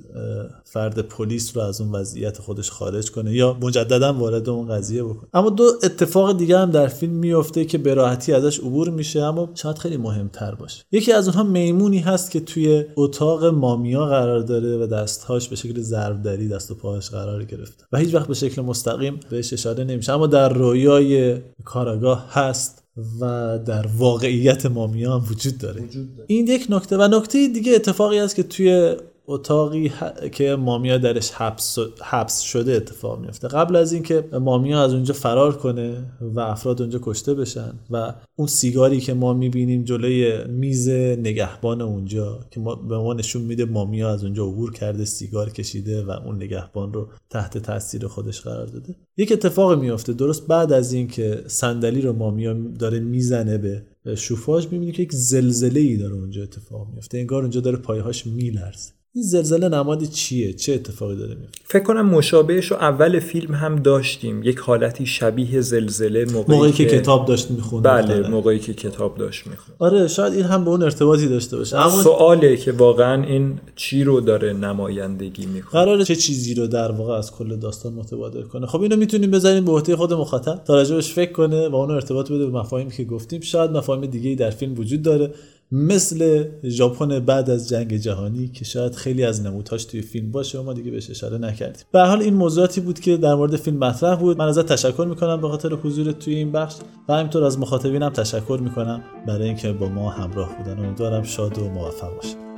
فرد پلیس رو از اون وضعیت خودش خارج کنه یا مجددا وارد اون قضیه بکنه. اما دو اتفاق دیگه هم در فیلم میفته که به راحتی ازش عبور میشه اما شاید خیلی مهمتر باشه. یکی از اونها میمونی هست که توی اتاق مامیا قرار داره و دستهاش به شکل ضربدری دست و پاهاش قرار گرفته و هیچ وقت به شکل مستقیم بهش اشاره نمیشه اما در رویای کاراگاه هست و در واقعیت مامیا هم وجود داره. وجود داره این یک نکته و نکته دیگه اتفاقی است که توی اتاقی که مامیا درش حبس, حبس شده اتفاق میفته قبل از اینکه مامیا از اونجا فرار کنه و افراد اونجا کشته بشن و اون سیگاری که ما می‌بینیم جلوی میز نگهبان اونجا که ما به ما نشون میده مامیا از اونجا عبور کرده سیگار کشیده و اون نگهبان رو تحت تاثیر خودش قرار داده. یک اتفاق میفته درست بعد از اینکه صندلی رو مامیا داره می‌زنه به شوفاژ می‌بینی که یک زلزله ای داره اونجا اتفاق میفته انگار اونجا داره پایهاش میلرزه. این زلزله نماد چیه؟ چه اتفاقی داره میفته فکر کنم مشابهش رو اول فیلم هم داشتیم. یک حالتی شبیه زلزله موقعی, موقعی که, کتاب داشت می‌خوند. بله موقعی که کتاب داشت می‌خوند. آره شاید این هم به اون ارتباطی داشته باشه. اما سواله که واقعا این چی رو داره نمایندگی می‌کنه. قراره چه چیزی رو در واقع از کل داستان متبادر کنه. خب اینو می‌تونیم بذاریم به عهده خود مخاطب. تا راجبش فکر کنه و اون ارتباط بده به مفاهیمی که گفتیم. شاید مفاهیم دیگه در فیلم وجود داره. مثل ژاپن بعد از جنگ جهانی که شاید خیلی از نمودهاش توی فیلم باشه و ما دیگه بهش اشاره نکردیم. به حال این موضوعاتی بود که در مورد فیلم مطرح بود. من ازت تشکر می‌کنم به خاطر حضور توی این بخش و همینطور از مخاطبینم تشکر می‌کنم برای اینکه با ما همراه بودن. امیدوارم شاد و موفق باشید.